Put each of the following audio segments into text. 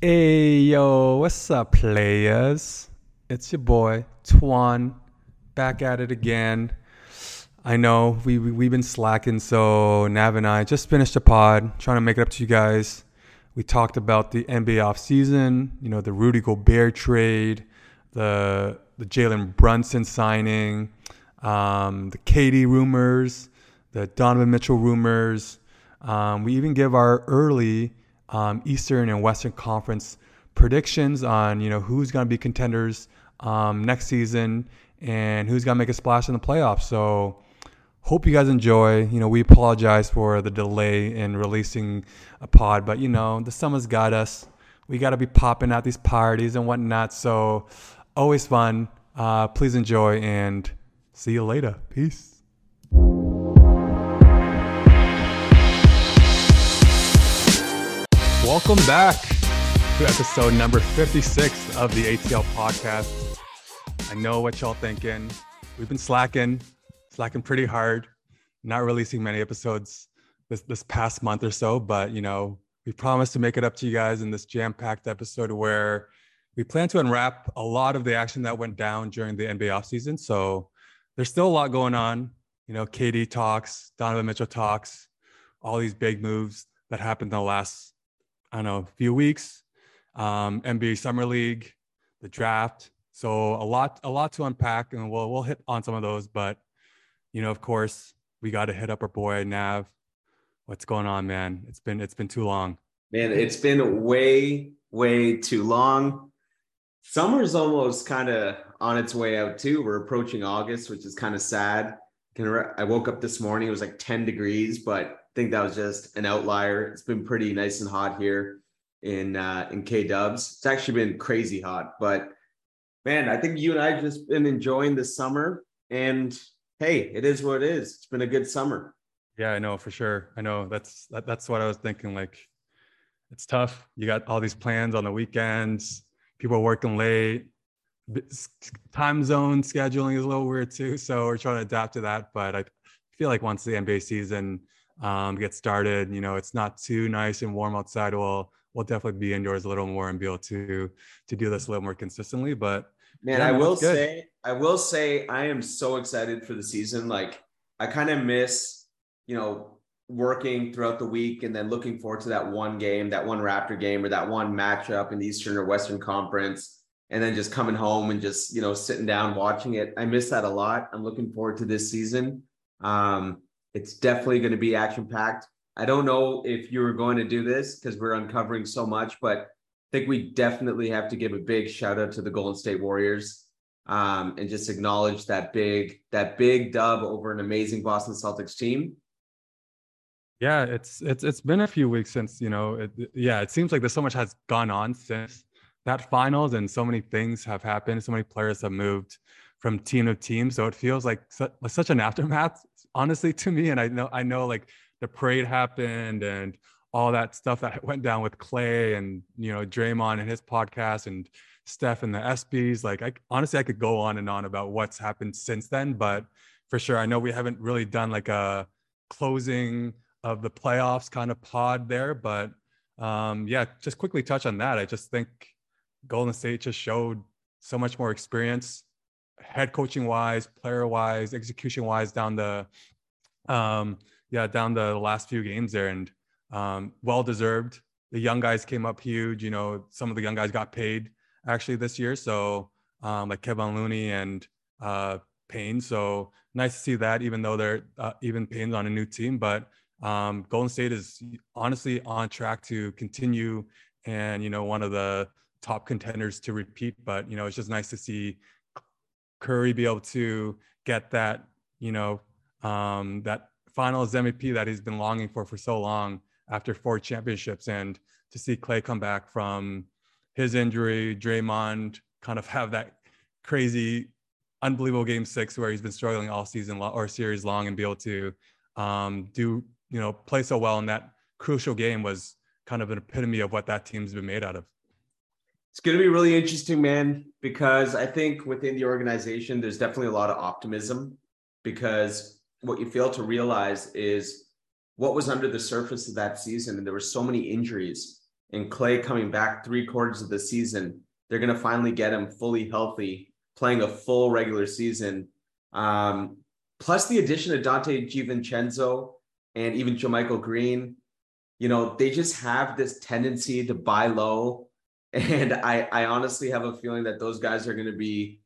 Hey yo, what's up, players? It's your boy Twan, back at it again. I know we, we we've been slacking, so Nav and I just finished a pod, trying to make it up to you guys. We talked about the NBA off season, you know, the Rudy Gobert trade, the the Jalen Brunson signing, um, the KD rumors, the Donovan Mitchell rumors. Um, we even give our early um, Eastern and Western Conference predictions on you know who's going to be contenders um, next season and who's going to make a splash in the playoffs. So hope you guys enjoy. You know, we apologize for the delay in releasing a pod, but you know the summer's got us. We got to be popping out these parties and whatnot. So always fun. Uh, please enjoy and see you later. Peace. Welcome back to episode number 56 of the ATL podcast. I know what y'all thinking. We've been slacking, slacking pretty hard, not releasing many episodes this, this past month or so, but you know, we promised to make it up to you guys in this jam-packed episode where we plan to unwrap a lot of the action that went down during the NBA offseason. So there's still a lot going on. You know, KD talks, Donovan Mitchell talks, all these big moves that happened in the last I don't know, a few weeks. Um, NBA Summer League, the draft. So a lot, a lot to unpack, and we'll we'll hit on some of those. But you know, of course, we got to hit up our boy Nav. What's going on, man? It's been it's been too long. Man, it's been way way too long. Summer's almost kind of on its way out too. We're approaching August, which is kind of sad. I woke up this morning; it was like 10 degrees, but think that was just an outlier. It's been pretty nice and hot here in uh, in K Dubs. It's actually been crazy hot, but man, I think you and I just been enjoying the summer. And hey, it is what it is. It's been a good summer. Yeah, I know for sure. I know that's that, that's what I was thinking. Like, it's tough. You got all these plans on the weekends. People are working late. Time zone scheduling is a little weird too. So we're trying to adapt to that. But I feel like once the NBA season um, get started. You know, it's not too nice and warm outside. We'll we'll definitely be indoors a little more and be able to to do this a little more consistently. But man, yeah, I will say, I will say, I am so excited for the season. Like, I kind of miss, you know, working throughout the week and then looking forward to that one game, that one Raptor game, or that one matchup in the Eastern or Western Conference. And then just coming home and just, you know, sitting down watching it. I miss that a lot. I'm looking forward to this season. Um, it's definitely going to be action packed. I don't know if you were going to do this because we're uncovering so much, but I think we definitely have to give a big shout out to the Golden State Warriors um, and just acknowledge that big that big dub over an amazing Boston Celtics team. Yeah, it's it's it's been a few weeks since you know. It, yeah, it seems like there's so much has gone on since that finals, and so many things have happened. So many players have moved from team to team, so it feels like su- such an aftermath honestly to me and i know i know like the parade happened and all that stuff that went down with clay and you know Draymond and his podcast and Steph and the ESPYS. Like I honestly I could go on and on about what's happened since then, but for sure I know we haven't really done like a closing of the playoffs kind of pod there. But um, yeah, just quickly touch on that. I just think Golden State just showed so much more experience head coaching wise, player wise, execution wise down the um yeah, down the last few games there and um well deserved. The young guys came up huge, you know, some of the young guys got paid actually this year. So um like Kevin Looney and uh Payne. So nice to see that even though they're uh, even Payne's on a new team, but um Golden State is honestly on track to continue and you know one of the top contenders to repeat but you know it's just nice to see Curry be able to get that, you know, um, that finals MVP that he's been longing for for so long after four championships, and to see Clay come back from his injury, Draymond kind of have that crazy, unbelievable game six where he's been struggling all season or series long, and be able to um, do, you know, play so well in that crucial game was kind of an epitome of what that team's been made out of. It's going to be really interesting, man, because I think within the organization, there's definitely a lot of optimism because what you fail to realize is what was under the surface of that season. And there were so many injuries and Clay coming back three quarters of the season, they're going to finally get him fully healthy, playing a full regular season. Um, plus the addition of Donte DiVincenzo and even JaMychal Green, you know, they just have this tendency to buy low. And I, I honestly have a feeling that those guys are going to be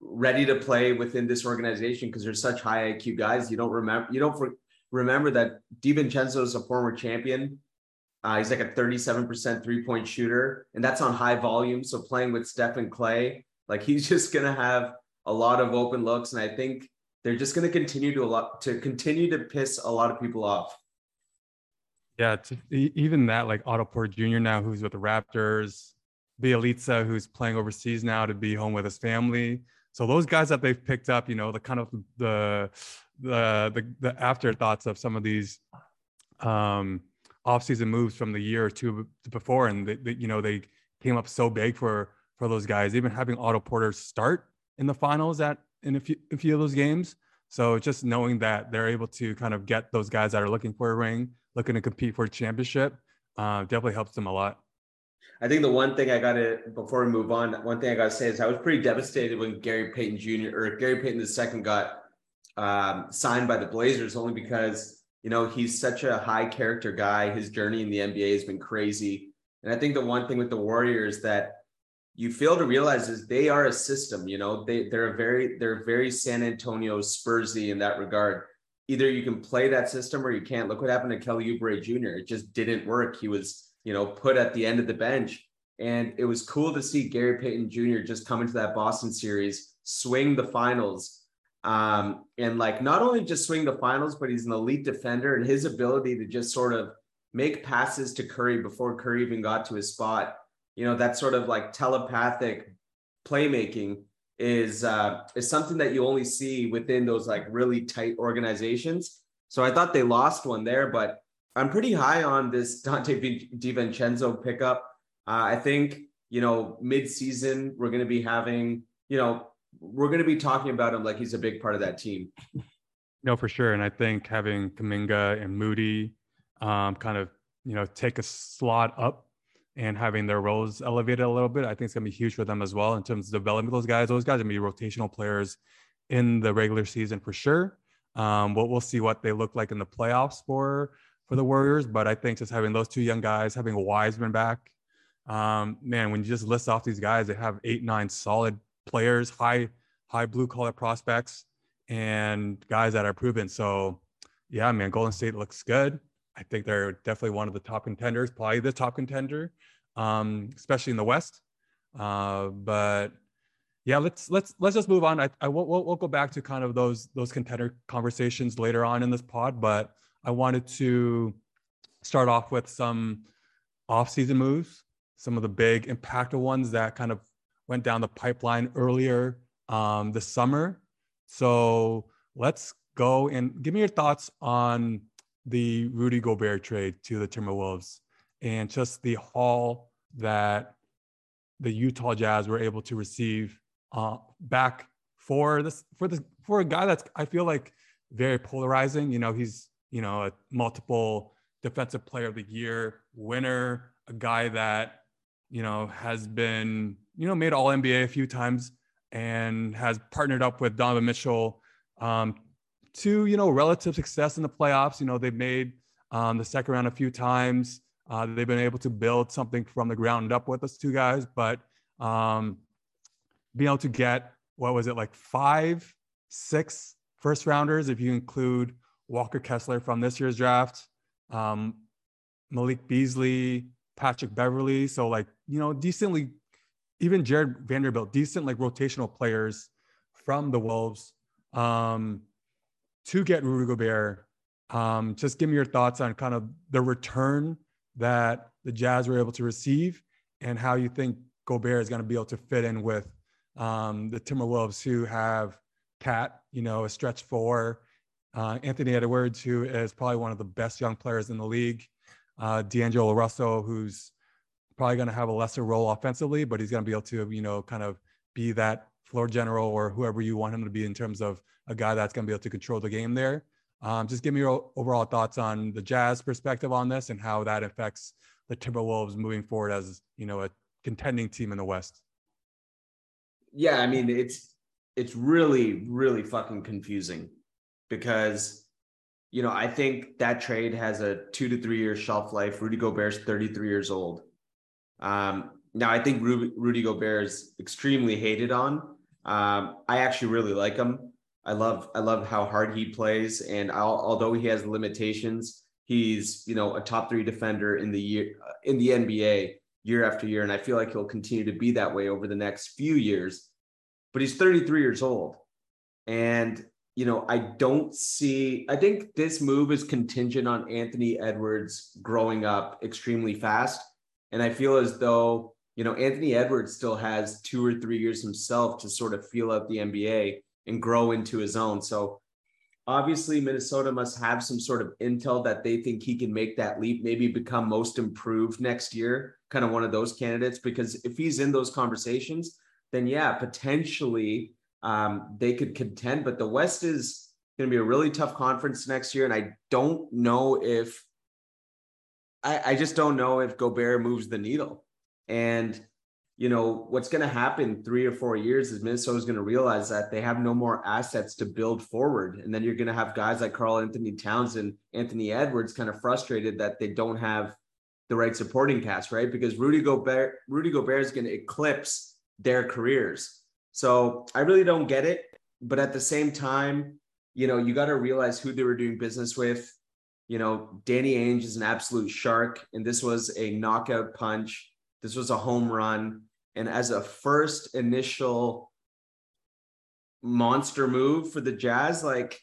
ready to play within this organization because they're such high IQ guys. You don't remember, you don't for, remember that DiVincenzo is a former champion. Uh, he's like a 37% three point shooter, and that's on high volume. So playing with Stephen Clay, like he's just going to have a lot of open looks. And I think they're just going to continue to a lot to continue to piss a lot of people off. Yeah, even that like Otto Porter Jr. now, who's with the Raptors, Bjelica, who's playing overseas now to be home with his family. So those guys that they've picked up, you know, the kind of the the the, the afterthoughts of some of these um offseason moves from the year or two before, and they, you know they came up so big for for those guys. Even having Otto Porter start in the finals at in a few, a few of those games. So just knowing that they're able to kind of get those guys that are looking for a ring, looking to compete for a championship, uh, definitely helps them a lot. I think the one thing I got to before we move on, one thing I got to say is I was pretty devastated when Gary Payton Jr. or Gary Payton II got um, signed by the Blazers, only because you know he's such a high character guy. His journey in the NBA has been crazy, and I think the one thing with the Warriors that you fail to realize is they are a system. You know, they they're a very they're very San Antonio Spursy in that regard. Either you can play that system or you can't. Look what happened to Kelly Oubre Jr. It just didn't work. He was you know put at the end of the bench, and it was cool to see Gary Payton Jr. just come into that Boston series, swing the finals, um, and like not only just swing the finals, but he's an elite defender, and his ability to just sort of make passes to Curry before Curry even got to his spot you know that sort of like telepathic playmaking is uh, is something that you only see within those like really tight organizations. So I thought they lost one there, but I'm pretty high on this Donte DiVincenzo pickup. Uh, I think you know mid-season we're going to be having you know we're going to be talking about him like he's a big part of that team. No, for sure, and I think having Kuminga and Moody um, kind of you know take a slot up and having their roles elevated a little bit, I think it's gonna be huge for them as well in terms of developing those guys. Those guys are gonna be rotational players in the regular season for sure. Um, but we'll see what they look like in the playoffs for for the Warriors. But I think just having those two young guys, having Wiseman back, um, man, when you just list off these guys, they have eight, nine solid players, high, high blue collar prospects, and guys that are proven. So, yeah, man, Golden State looks good. I think they're definitely one of the top contenders, probably the top contender, um, especially in the West. Uh, but yeah, let's let's let's just move on. I, I we'll, we'll go back to kind of those those contender conversations later on in this pod, but I wanted to start off with some off-season moves, some of the big impactful ones that kind of went down the pipeline earlier um, this summer. So let's go and give me your thoughts on the Rudy Gobert trade to the Timberwolves and just the haul that the Utah Jazz were able to receive uh, back for this for this for a guy that's I feel like very polarizing. You know, he's you know a multiple defensive player of the year winner, a guy that you know has been you know made all NBA a few times and has partnered up with Donovan Mitchell um, to you know relative success in the playoffs. You know they've made um, the second round a few times. Uh, they've been able to build something from the ground up with those two guys, but um, being able to get what was it like five, six first rounders if you include Walker Kessler from this year's draft, um, Malik Beasley, Patrick Beverley. So like you know decently, even Jarred Vanderbilt, decent like rotational players from the Wolves. Um, to get Rudy Gobert. Um, just give me your thoughts on kind of the return that the Jazz were able to receive and how you think Gobert is going to be able to fit in with um, the Timberwolves, who have Pat, you know, a stretch four, uh, Anthony Edwards, who is probably one of the best young players in the league, uh, D'Angelo Russell, who's probably going to have a lesser role offensively, but he's going to be able to, you know, kind of be that floor general or whoever you want him to be in terms of a guy that's going to be able to control the game there. Um, just give me your overall thoughts on the Jazz perspective on this and how that affects the Timberwolves moving forward as you know a contending team in the West? Yeah, I mean it's it's really really fucking confusing because you know I think that trade has a two to three year shelf life. Rudy Gobert's 33 years old. Um, now I think Rudy, Rudy Gobert is extremely hated on. Um, I actually really like him. I love I love how hard he plays, and I'll, although he has limitations, he's you know a top three defender in the year in the NBA year after year, and I feel like he'll continue to be that way over the next few years. But he's 33 years old, and you know I don't see. I think this move is contingent on Anthony Edwards growing up extremely fast, and I feel as though you know Anthony Edwards still has two or three years himself to sort of feel out the NBA and grow into his own. So obviously Minnesota must have some sort of intel that they think he can make that leap, maybe become most improved next year, kind of one of those candidates. Because if he's in those conversations, then yeah, potentially um, they could contend. But the West is going to be a really tough conference next year, and I don't know if I, I just don't know if Gobert moves the needle. And you know, what's going to happen three or four years is Minnesota is going to realize that they have no more assets to build forward. And then you're going to have guys like Karl-Anthony Towns and Anthony Edwards kind of frustrated that they don't have the right supporting cast, right? Because Rudy Gobert, Rudy Gobert is going to eclipse their careers. So I really don't get it. But at the same time, you know, you got to realize who they were doing business with. You know, Danny Ainge is an absolute shark, and this was a knockout punch. This was a home run and as a first initial monster move for the Jazz, like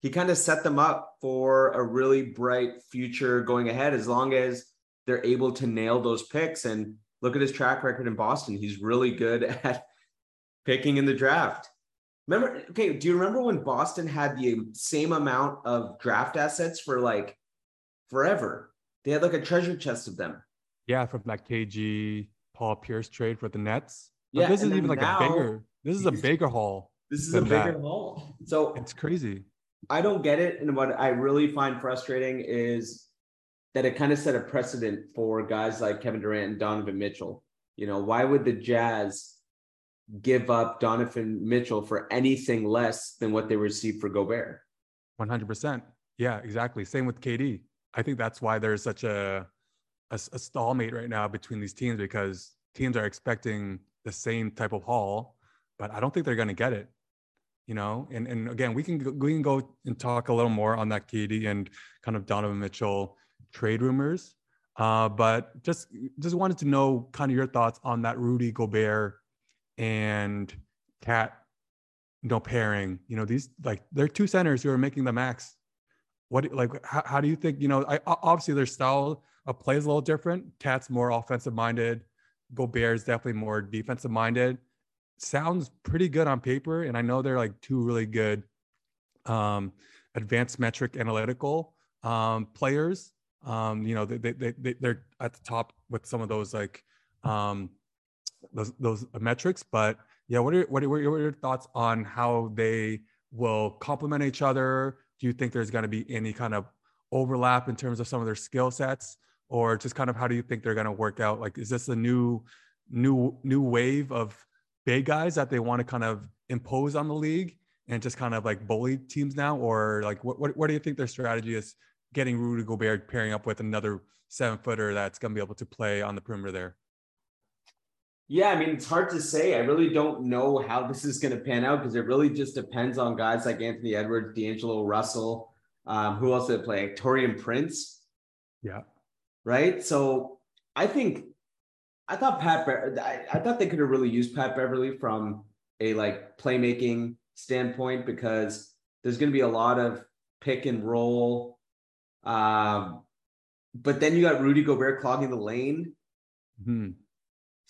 he kind of set them up for a really bright future going ahead as long as they're able to nail those picks. And look at his track record in Boston. He's really good at picking in the draft. Remember, okay, do you remember when Boston had the same amount of draft assets for like forever? They had like a treasure chest of them. Yeah, from like KG, Paul Pierce trade for the Nets. But yeah, this is even like a bigger. This is a bigger haul. This is a bigger that. haul. So it's crazy. I don't get it, and what I really find frustrating is that it kind of set a precedent for guys like Kevin Durant and Donovan Mitchell. You know, why would the Jazz give up Donovan Mitchell for anything less than what they received for Gobert? One hundred percent. Yeah, exactly. Same with KD. I think that's why there's such a a, a stalemate right now between these teams because teams are expecting the same type of haul, but I don't think they're going to get it. You know, and and again, we can we can go and talk a little more on that KD and kind of Donovan Mitchell trade rumors. Uh, but just just wanted to know kind of your thoughts on that Rudy Gobert and you know pairing. You know, these like they're two centers who are making the max. What like how, how do you think? You know, I obviously their style of play is a little different. KAT's more offensive minded. Gobert is definitely more defensive minded. Sounds pretty good on paper, and I know they're like two really good um, advanced metric analytical um, players. Um, you know, they, they, they, they're at the top with some of those like um, those, those metrics. But yeah, what are, what, are, what are your thoughts on how they will complement each other? Do you think there's going to be any kind of overlap in terms of some of their skill sets? or just kind of how do you think they're going to work out? Like, is this a new, new, new wave of big guys that they want to kind of impose on the league and just kind of like bully teams now, or like what, what, what do you think their strategy is? Getting Rudy Gobert pairing up with another seven footer that's going to be able to play on the perimeter there. Yeah, I mean, it's hard to say. I really don't know how this is going to pan out because it really just depends on guys like Anthony Edwards, D'Angelo Russell. Um, who else did play? Taurean Prince. Yeah right? So I think I thought Pat Be- I, I thought they could have really used Pat Beverley from a like playmaking standpoint because there's going to be a lot of pick and roll. Um, but then you got Rudy Gobert clogging the lane. Mm-hmm.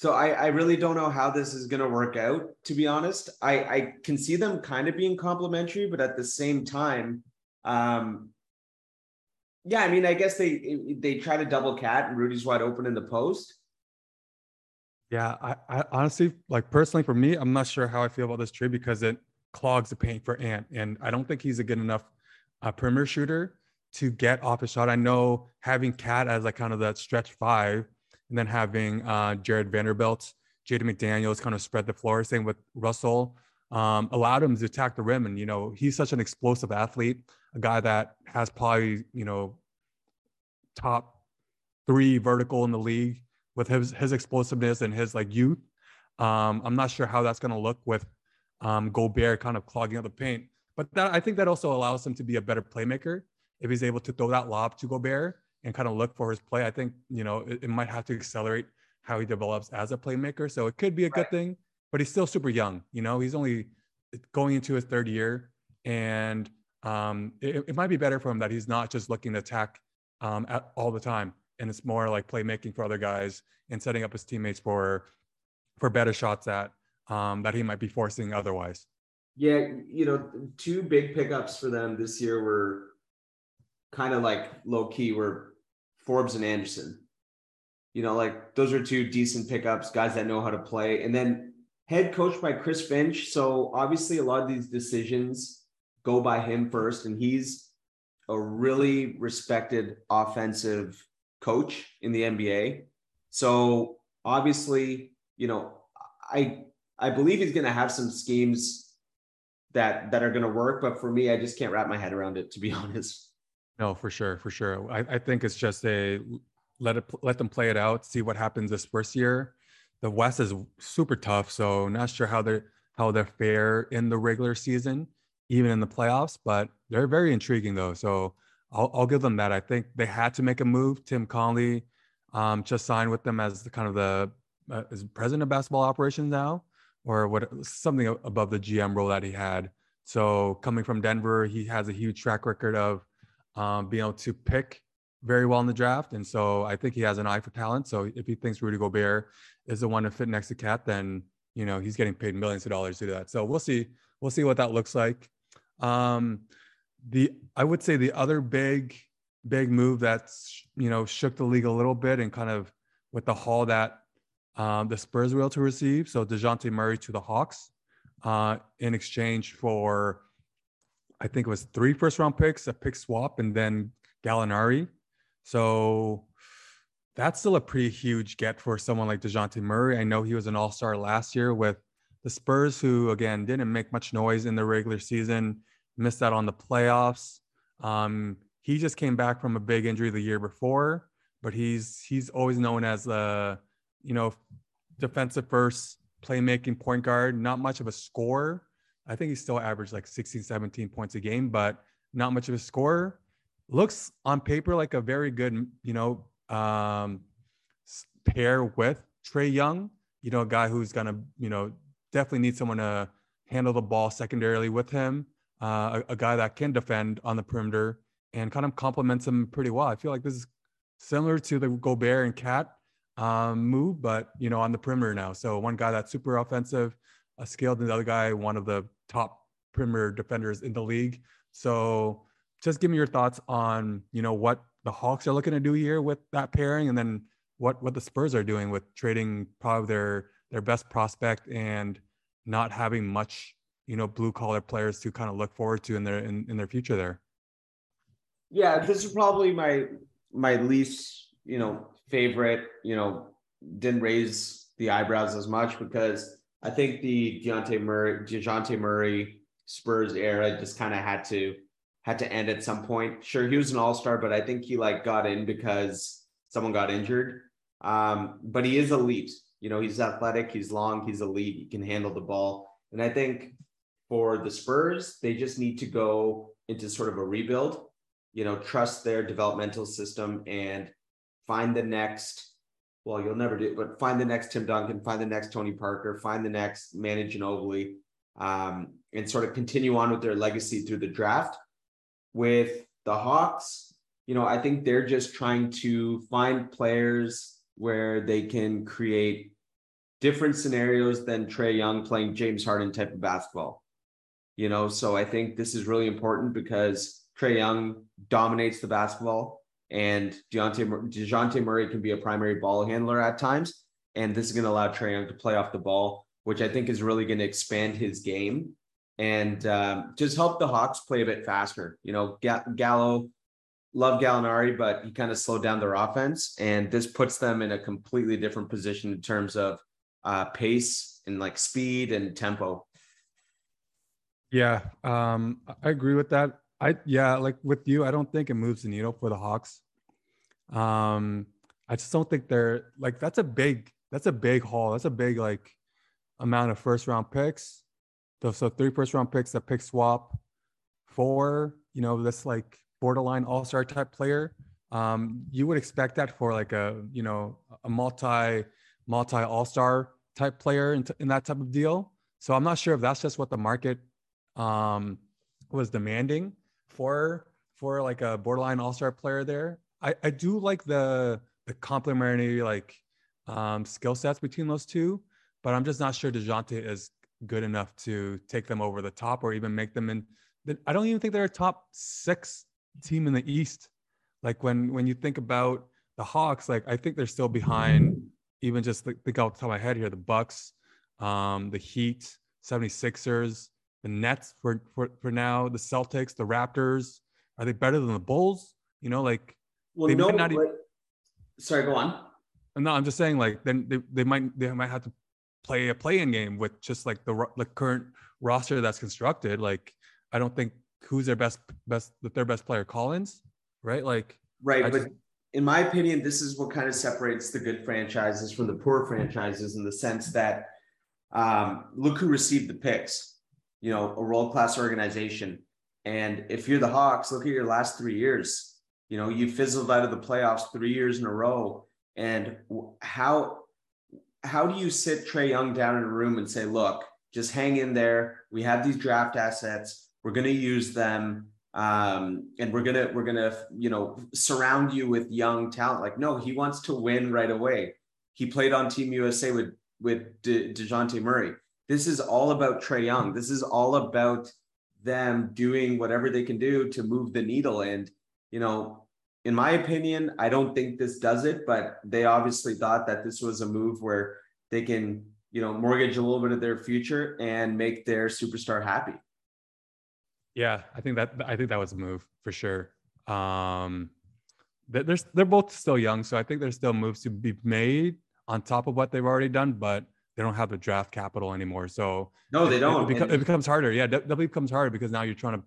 So I, I really don't know how this is going to work out. To be honest, I, I can see them kind of being complementary, but at the same time, um, yeah, I mean, I guess they they try to double KAT and Rudy's wide open in the post. Yeah, I, I honestly like personally for me, I'm not sure how I feel about this trade because it clogs the paint for Ant, and I don't think he's a good enough uh, perimeter shooter to get off his shot. I know having KAT as like kind of that stretch five, and then having uh, Jarred Vanderbilt, Jaden McDaniels kind of spread the floor. Same with Russell, um, allowed him to attack the rim. And you know he's such an explosive athlete, a guy that has probably you know top three vertical in the league with his his explosiveness and his like youth. Um, I'm not sure how that's going to look with um, Gobert kind of clogging up the paint, but that I think that also allows him to be a better playmaker if he's able to throw that lob to Gobert and kind of look for his play. I think you know it, it might have to accelerate how he develops as a playmaker. So it could be a good thing, but he's still super young. You know, he's only going into his third year, and um, it, it might be better for him that he's not just looking to attack um, at, all the time, and it's more like playmaking for other guys and setting up his teammates for for better shots that um, that he might be forcing otherwise. Yeah, you know, two big pickups for them this year were kind of like low key were Forbes and Anderson. You know, like those are two decent pickups, guys that know how to play. And then head coach by Chris Finch. So obviously a lot of these decisions go by him first, and he's a really respected offensive coach in the NBA. So obviously, you know, I I believe he's going to have some schemes that that are going to work, but for me, I just can't wrap my head around it to be honest. No, for sure, for sure. I, I think it's just a let it let them play it out, see what happens this first year. The West is super tough, so not sure how they're how they're fair in the regular season, even in the playoffs. But they're very intriguing though, so I'll, I'll give them that. I think they had to make a move. Tim Connelly um, just signed with them as the kind of the uh, is president of basketball operations now, or what something above the GM role that he had. So coming from Denver, he has a huge track record of um, being able to pick very well in the draft, and so I think he has an eye for talent. So if he thinks Rudy Gobert is the one to fit next to KAT, then you know he's getting paid millions of dollars to do that. So we'll see. We'll see what that looks like. Um, the I would say the other big big move that's you know shook the league a little bit and kind of with the haul that um, the Spurs were able to receive. So Dejounte Murray to the Hawks uh, in exchange for, I think it was three first round picks, a pick swap, and then Gallinari. So that's still a pretty huge get for someone like Dejounte Murray. I know he was an all star last year with the Spurs, who again didn't make much noise in the regular season, missed out on the playoffs. Um, he just came back from a big injury the year before, but he's he's always known as a you know, defensive first, playmaking point guard, not much of a scorer. I think he still averaged like 16, 17 points a game, but not much of a scorer. Looks on paper like a very good, you know, um, pair with Trae Young, you know, a guy who's going to, you know, definitely need someone to handle the ball secondarily with him, uh, a, a, guy that can defend on the perimeter and kind of complements him pretty well. I feel like this is similar to the Gobert and KAT um, move, but you know, on the perimeter now. So one guy that's super offensive, uh, scaled, and the other guy, one of the top premier defenders in the league. So just give me your thoughts on you know what the Hawks are looking to do here with that pairing, and then what what the Spurs are doing with trading probably their their best prospect and not having much you know blue collar players to kind of look forward to in their in, in their future there. Yeah, this is probably my my least you know favorite, you know, didn't raise the eyebrows as much because I think the Deontay Murray, Dejounte Murray Spurs era just kind of had to had to end at some point. Sure, he was an all-star, but I think he like got in because someone got injured. Um, but he is elite. You know, he's athletic, he's long, he's elite, he can handle the ball. And I think for the Spurs, they just need to go into sort of a rebuild, you know, trust their developmental system and find the next, well, you'll never do but find the next Tim Duncan, find the next Tony Parker, find the next Manu Ginobili, um, and sort of continue on with their legacy through the draft. With the Hawks, you know, I think they're just trying to find players where they can create different scenarios than Trae Young playing James Harden type of basketball. You know, so I think this is really important because Trae Young dominates the basketball and Deontay, Dejounte Murray can be a primary ball handler at times. And this is going to allow Trae Young to play off the ball, which I think is really going to expand his game and um, just help the Hawks play a bit faster. You know, Gallo love Gallinari, but he kind of slowed down their offense, and this puts them in a completely different position in terms of uh, pace and like speed and tempo. Yeah, um, I agree with that. I yeah, like with you, I don't think it moves the needle for the Hawks. Um, I just don't think they're like that's a big that's a big haul. That's a big like amount of first round picks. So, three first round picks, a pick swap, four, you know, this like borderline all star type player. Um, you would expect that for like a you know a multi multi all star type player in, t- in that type of deal. So I'm not sure if that's just what the market um, was demanding for for like a borderline all star player there. I, I do like the the complementary like um, skill sets between those two, but I'm just not sure Dejounte is good enough to take them over the top or even make them in. I don't even think they're a top six team in the East. Like when when you think about the Hawks, like I think they're still behind even just think, off the top of my head here, the Bucks, um, the Heat, 76ers, the Nets for, for for now, the Celtics, the Raptors. Are they better than the Bulls? You know, like well, they no, might not even, sorry, go on. No, I'm just saying like then they, they might they might have to play a play-in game with just like the the current roster that's constructed. Like I don't think who's their best best their best player Collins, right? Like right, I but just, in my opinion, this is what kind of separates the good franchises from the poor franchises in the sense that um, look who received the picks. You know, a world class organization. And if you're the Hawks, look at your last three years. You know, you fizzled out of the playoffs three years in a row. And how how do you sit Trae Young down in a room and say, look, just hang in there. We have these draft assets. We're going to use them um, and we're gonna we're gonna you know surround you with young talent. Like no, he wants to win right away. He played on Team USA with with De, Dejounte Murray. This is all about Trae Young. This is all about them doing whatever they can do to move the needle. And you know, in my opinion, I don't think this does it. But they obviously thought that this was a move where they can you know mortgage a little bit of their future and make their superstar happy. Yeah, I think that I think that was a move for sure. Um, they're they're both still young, so I think there's still moves to be made on top of what they've already done, but they don't have the draft capital anymore. So no, they don't. It, it, it becomes harder. Yeah, that becomes harder because now you're trying to,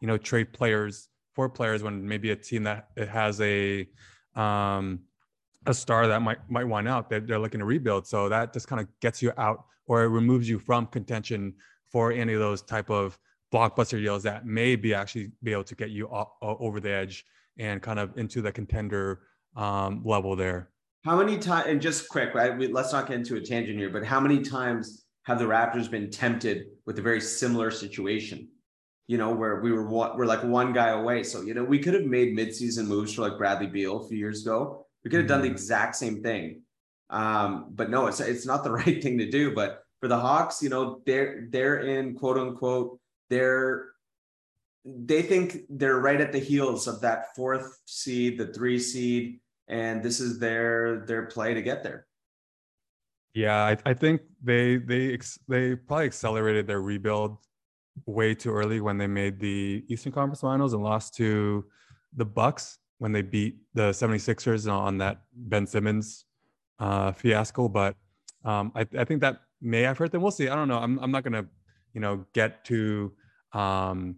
you know, trade players for players when maybe a team that it has a um a star that might might want out they're, they're looking to rebuild so that just kind of gets you out or it removes you from contention for any of those type of blockbuster deals that may be actually be able to get you over the edge and kind of into the contender um, level there. How many times? And just quick, right? We, let's not get into a tangent here, but how many times have the Raptors been tempted with a very similar situation? You know, where we were we're like one guy away. So you know, we could have made midseason moves for like Bradley Beal a few years ago. We could have done the mm-hmm. exact same thing. Um, but no, it's it's not the right thing to do. But for the Hawks, you know, they're they're in quote unquote they're they think they're right at the heels of that fourth seed, the three seed, and this is their their play to get there. Yeah, I, I think they they they probably accelerated their rebuild way too early when they made the Eastern Conference Finals and lost to the Bucks when they beat the 76ers on that Ben Simmons uh, fiasco. But um, I, I think that may have hurt them. We'll see. I don't know. I'm, I'm not going to, you know, get to um,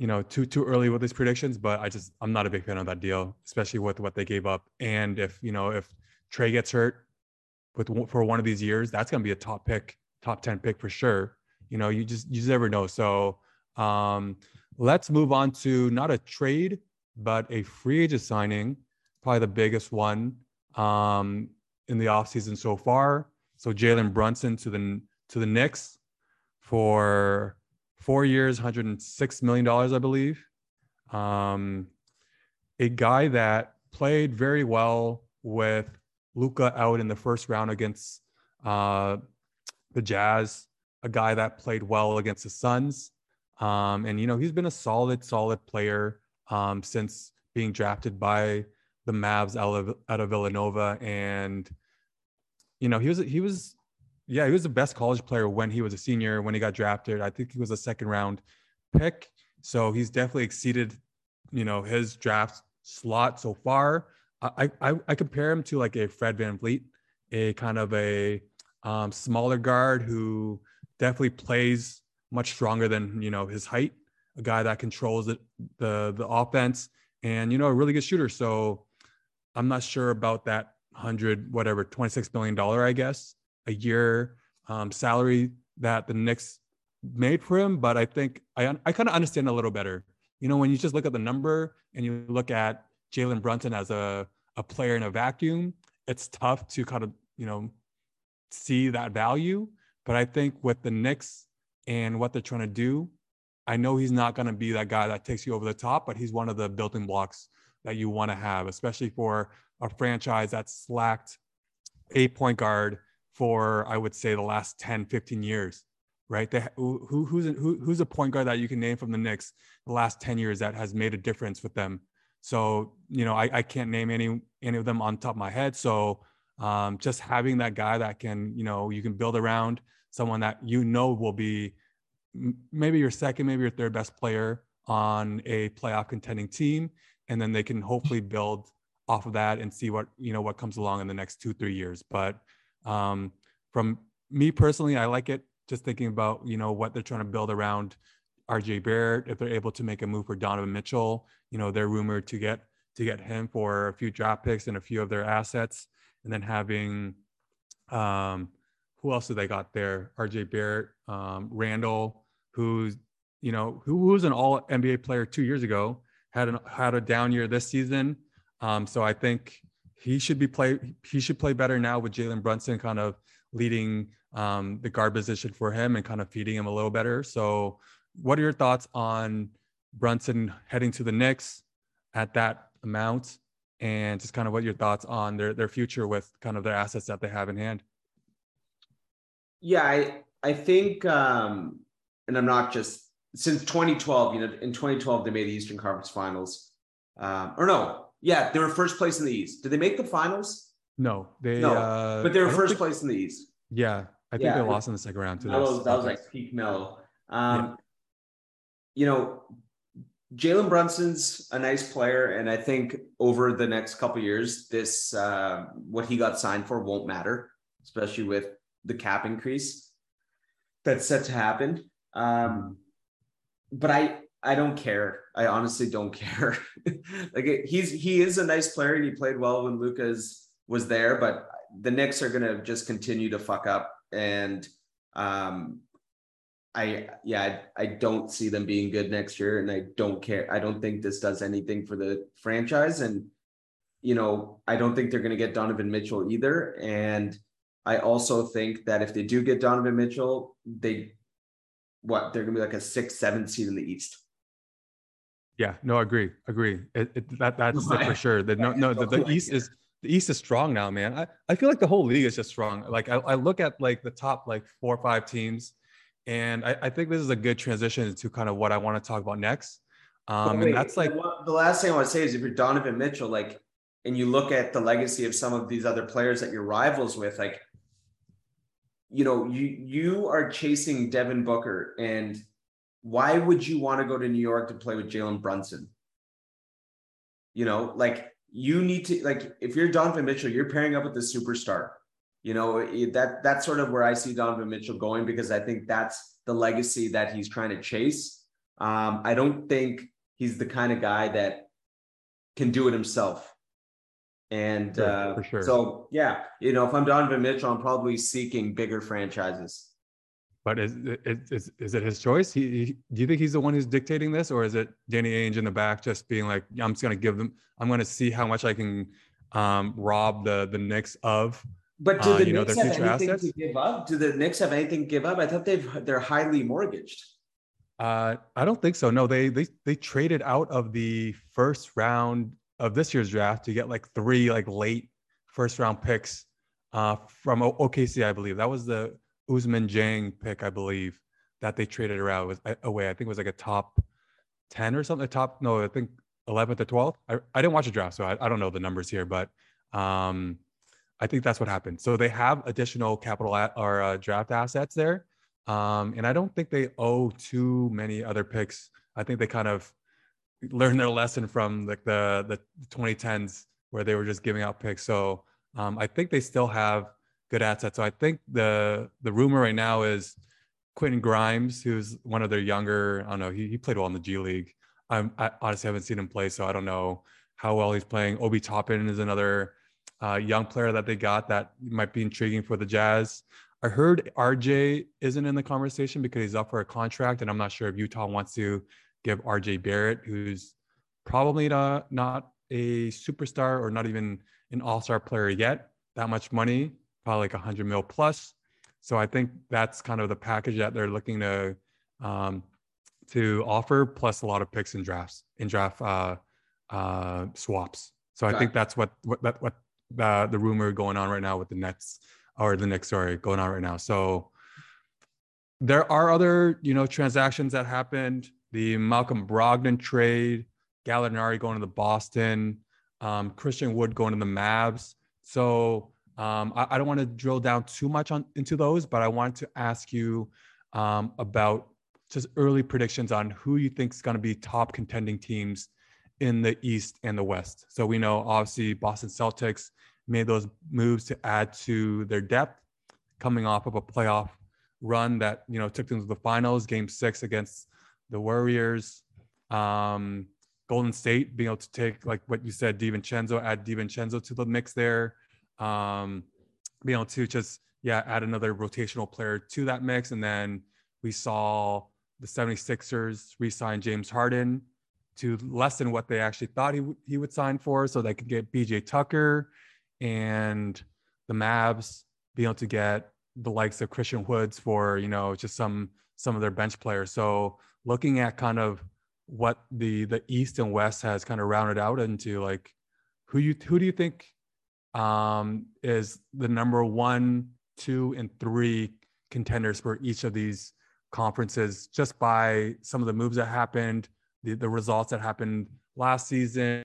you know, too too early with these predictions, but I just I'm not a big fan of that deal, especially with what they gave up. And if you know if Trae gets hurt with for one of these years, that's going to be a top pick, top ten pick for sure. You know, you just you just never know. So um, let's move on to not a trade, but a free agent signing, probably the biggest one um, in the offseason so far. So Jalen Brunson to the to the Knicks for four years, $106 million, I believe. Um, a guy that played very well with Luka out in the first round against uh, the Jazz, a guy that played well against the Suns. Um, and, you know, he's been a solid, solid player um, since being drafted by the Mavs out of, out of Villanova. And, you know, he was, he was yeah, he was the best college player when he was a senior, when he got drafted. I think he was a second round pick. So he's definitely exceeded you know, his draft slot so far. I, I, I compare him to like a Fred Van VanVleet, a kind of a um, smaller guard who definitely plays much stronger than, you know, his height, a guy that controls the, the, the offense and, you know, a really good shooter. So I'm not sure about that hundred, whatever, $26 million, I guess, a year um, salary that the Knicks made for him. But I think I, I kind of understand a little better. You know, when you just look at the number and you look at Jalen Brunson as a, a player in a vacuum, it's tough to kind of, you know, see that value. But I think with the Knicks and what they're trying to do, I know he's not going to be that guy that takes you over the top, but he's one of the building blocks that you want to have, especially for a franchise that's slacked a point guard for, I would say, the last 10, 15 years, right? They, who, who's, who, who's a point guard that you can name from the Knicks the last 10 years that has made a difference with them? So, you know, I, I can't name any, any of them on top of my head. So um, just having that guy that can, you know, you can build around someone that you know will be maybe your second, maybe your third best player on a playoff contending team. And then they can hopefully build off of that and see what, you know, what comes along in the next two, three years. But um, from me personally, I like it just thinking about, you know, what they're trying to build around RJ Barrett. If they're able to make a move for Donovan Mitchell, you know, they're rumored to get to get him for a few draft picks and a few of their assets. And then having um, who else did they got there? RJ Barrett, um, Randle, who's you know who, who was an All NBA player two years ago, had an, had a down year this season. Um, so I think he should be play he should play better now with Jalen Brunson kind of leading um, the guard position for him and kind of feeding him a little better. So, what are your thoughts on Brunson heading to the Knicks at that amount, and just kind of what your thoughts on their their future with kind of their assets that they have in hand? Yeah, I I think, um, and I'm not just since 2012. You know, in 2012 they made the Eastern Conference Finals, um, or no, yeah, they were first place in the East. Did they make the finals? No, they no, uh, but they were first think, place in the East. Yeah, I think yeah, they lost in the second round too. That was that was like peak Melo. Um, yeah. You know, Jalen Brunson's a nice player, and I think over the next couple years, this uh, what he got signed for won't matter, especially with the cap increase that's set to happen. Um, but I I don't care. I honestly don't care. like he's he is a nice player and he played well when Lucas was there, but the Knicks are gonna just continue to fuck up. And um I yeah, I, I don't see them being good next year and I don't care. I don't think this does anything for the franchise. And you know, I don't think they're gonna get Donovan Mitchell either. And I also think that if they do get Donovan Mitchell, they what they're gonna be like a six, seven seed in the East. Yeah, no, I agree, agree. It, it, that that's for sure. The, no, no, the, the East is the East is strong now, man. I, I feel like the whole league is just strong. Like I, I look at like the top like four or five teams, and I, I think this is a good transition to kind of what I want to talk about next. Um, wait, and that's like the last thing I want to say is if you're Donovan Mitchell, like, and you look at the legacy of some of these other players that you're rivals with, like, you know, you you are chasing Devin Booker and why would you want to go to New York to play with Jalen Brunson? You know, like you need to like if you're Donovan Mitchell, you're pairing up with the superstar. You know, that that's sort of where I see Donovan Mitchell going because I think that's the legacy that he's trying to chase. Um, I don't think he's the kind of guy that can do it himself. And sure, uh, sure. so, yeah, you know, if I'm Donovan Mitchell, I'm probably seeking bigger franchises. But is is is it his choice? He, he, do you think he's the one who's dictating this, or is it Danny Ainge in the back just being like, I'm just going to give them, I'm going to see how much I can um, rob the the Knicks of. But do uh, the Knicks know, have anything assets? to give up? Do the Knicks have anything to give up? I thought they've they're highly mortgaged. Uh, I don't think so. No, they they they traded out of the first round of this year's draft to get like three like late first round picks uh, from OKC, I believe. That was the Ousmane Dieng pick, I believe, that they traded around was uh, away. I think it was like a top 10 or something. Top, no, I think 11th or 12th. I, I didn't watch the draft, so I, I don't know the numbers here, but um, I think that's what happened. So they have additional capital at, or uh, draft assets there. Um, and I don't think they owe too many other picks. I think they kind of learned their lesson from like the the 2010s where they were just giving out picks. So um, I think they still have good assets. So I think the the rumor right now is Quentin Grimes, who's one of their younger. I don't know. He, he played well in the G League. I'm, I honestly haven't seen him play, so I don't know how well he's playing. Obi Toppin is another uh, young player that they got that might be intriguing for the Jazz. I heard RJ isn't in the conversation because he's up for a contract, and I'm not sure if Utah wants to give RJ Barrett, who's probably not, not a superstar or not even an all star player yet, that much money, probably like 100 mil plus. So I think that's kind of the package that they're looking to um, to offer, plus a lot of picks and drafts in draft uh, uh, swaps. So I think that's what what that what the the rumor going on right now with the Nets or the Knicks, sorry, going on right now. So there are other you know transactions that happened. The Malcolm Brogdon trade, Gallinari going to the Boston, um, Christian Wood going to the Mavs. So um, I, I, don't want to drill down too much on into those, but I want to ask you um, about just early predictions on who you think is going to be top contending teams in the East and the West. So we know obviously Boston Celtics made those moves to add to their depth, coming off of a playoff run that you know took them to the finals, Game Six against the Warriors. Um, Golden State being able to take like what you said, DiVincenzo, add DiVincenzo to the mix there, um, being able to just yeah add another rotational player to that mix, and then we saw the 76ers re-sign James Harden to less than what they actually thought he, w- he would sign for, so they could get PJ Tucker and the Mavs being able to get the likes of Christian Woods for you know just some some of their bench players. So looking at kind of what the the East and West has kind of rounded out into like who you who do you think um, is the number one, two, and three contenders for each of these conferences just by some of the moves that happened, the, the results that happened last season.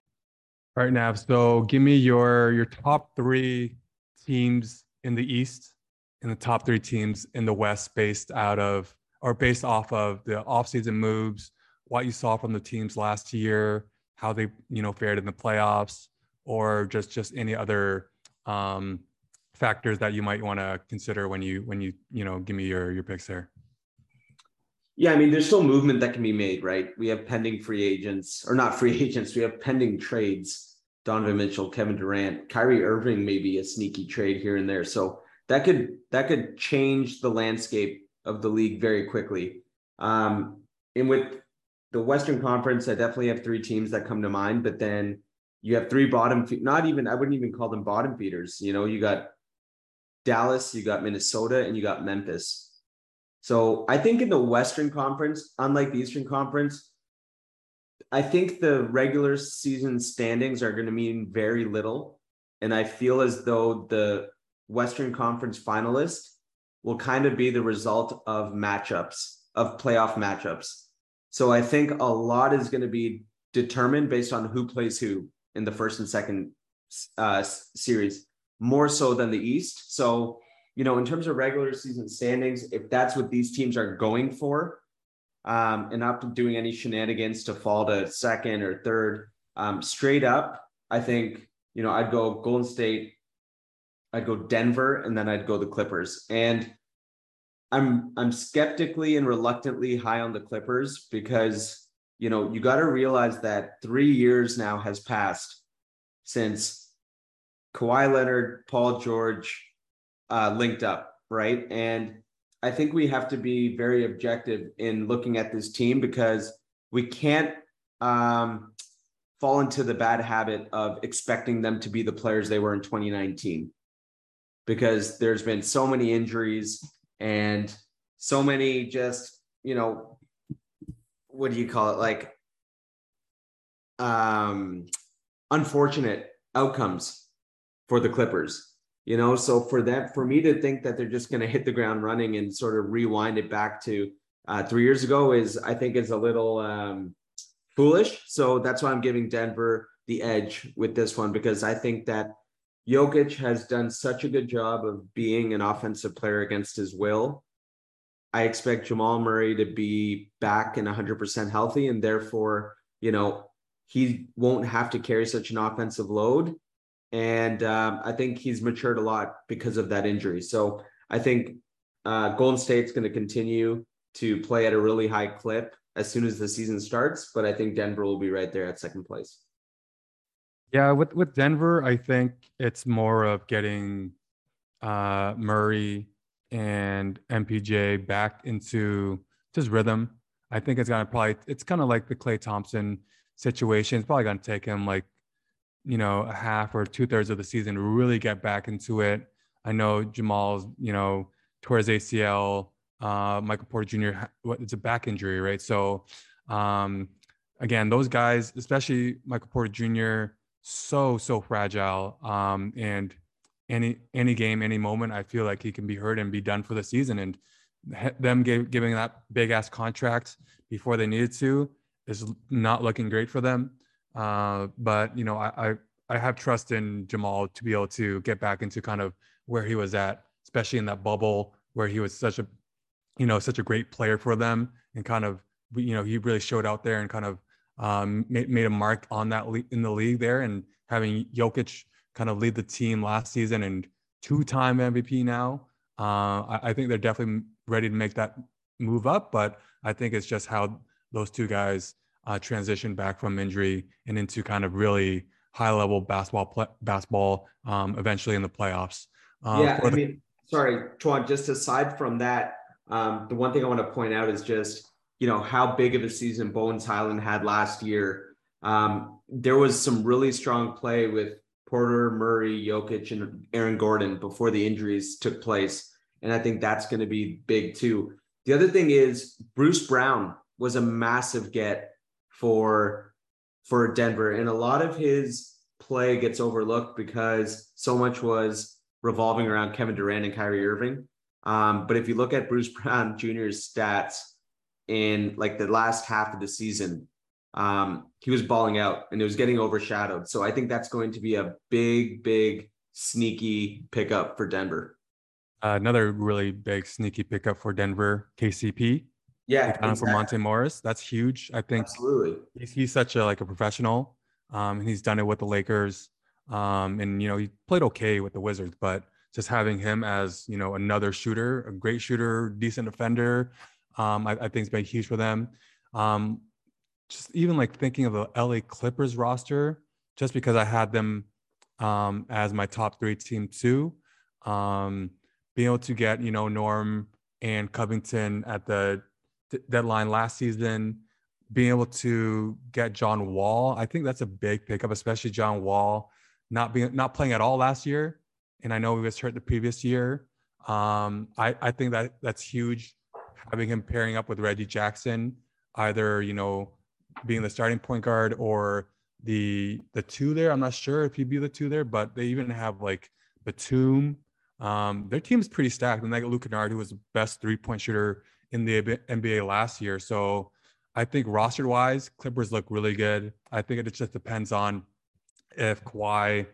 Right now, so give me your your top three teams in the East and the top three teams in the West based out of or based off of the offseason moves what you saw from the teams last year, how they you know fared in the playoffs, or just just any other um, factors that you might want to consider when you when you you know give me your your picks there. Yeah, I mean, there's still movement that can be made, right? We have pending free agents, or not free agents. We have pending trades. Donovan Mitchell, Kevin Durant, Kyrie Irving, maybe a sneaky trade here and there. So that could that could change the landscape of the league very quickly. Um, and with the Western Conference, I definitely have three teams that come to mind, but then you have three bottom, feet, not even, I wouldn't even call them bottom feeders. You know, you got Dallas, you got Minnesota, and you got Memphis. So I think in the Western Conference, unlike the Eastern Conference, I think the regular season standings are going to mean very little. And I feel as though the Western Conference finalist will kind of be the result of matchups, of playoff matchups. So I think a lot is going to be determined based on who plays who in the first and second uh, series, more so than the East. So, you know, in terms of regular season standings, if that's what these teams are going for, um, and not doing any shenanigans to fall to second or third, um, straight up, I think, you know, I'd go Golden State, I'd go Denver, and then I'd go the Clippers. And I'm I'm skeptically and reluctantly high on the Clippers because you know you got to realize that three years now has passed since Kawhi Leonard, Paul George uh, linked up, right? And I think we have to be very objective in looking at this team because we can't um, fall into the bad habit of expecting them to be the players they were in 2019 because there's been so many injuries and so many just you know what do you call it like um unfortunate outcomes for the clippers you know so for that for me to think that they're just going to hit the ground running and sort of rewind it back to uh, three years ago is i think is a little um foolish so that's why i'm giving denver the edge with this one because i think that Jokic has done such a good job of being an offensive player against his will. I expect Jamal Murray to be back and 100% healthy, and therefore, you know, he won't have to carry such an offensive load. And um, I think he's matured a lot because of that injury. So I think uh, Golden State's going to continue to play at a really high clip as soon as the season starts. But I think Denver will be right there at second place. Yeah, with with Denver, I think it's more of getting uh, Murray and MPJ back into just rhythm. I think it's gonna probably it's kind of like the Klay Thompson situation. It's probably gonna take him like you know a half or two thirds of the season to really get back into it. I know Jamal's you know towards ACL. Uh, Michael Porter Jr. It's a back injury, right? So um, again, those guys, especially Michael Porter Jr so so fragile. Um, and any any game, any moment, I feel like he can be hurt and be done for the season. And them giving that big ass contract before they needed to is not looking great for them. Uh, but you know, I, I I have trust in Jamal to be able to get back into kind of where he was at, especially in that bubble where he was such a, you know, such a great player for them and kind of, you know, he really showed out there and kind of um, made, made a mark on that le- in the league there, and having Jokic kind of lead the team last season and two-time MVP now. Uh, I, I, think they're definitely ready to make that move up, but I think it's just how those two guys uh, transition back from injury and into kind of really high-level basketball play, basketball um, eventually in the playoffs. Uh, yeah, I the- mean, sorry, Tuan. Just aside from that, um, the one thing I want to point out is just you know how big of a season Bones Hyland had last year. Um, there was some really strong play with Porter, Murray, Jokic, and Aaron Gordon before the injuries took place, and I think that's going to be big too. The other thing is Bruce Brown was a massive get for for Denver, and a lot of his play gets overlooked because so much was revolving around Kevin Durant and Kyrie Irving. Um, but if you look at Bruce Brown Jr.'s stats, in like the last half of the season, um, he was balling out and it was getting overshadowed. So I think that's going to be a big, big, sneaky pickup for Denver. Uh, another really big sneaky pickup for Denver, KCP. Yeah, exactly. for Monte Morris. That's huge. I think absolutely. He's, he's such a like a professional. Um, and he's done it with the Lakers. Um, and you know he played okay with the Wizards, but just having him as you know another shooter, a great shooter, decent defender, um, I, I, think it's been huge for them. Um, just even like thinking of the LA Clippers roster, just because I had them um, as my top three team too. Um, being able to get you know Norm and Covington at the d- deadline last season, being able to get John Wall, I think that's a big pickup, especially John Wall not being not playing at all last year, and I know he was hurt the previous year. Um, I I think that that's huge having him pairing up with Reggie Jackson, either you know being the starting point guard or the the two there. I'm not sure if he'd be the two there, but they even have like Batum. Um, their team is pretty stacked, and they got Luke Kennard, who was the best three point shooter in the NBA last year. So I think roster wise, Clippers look really good. I think it just depends on if Kawhi,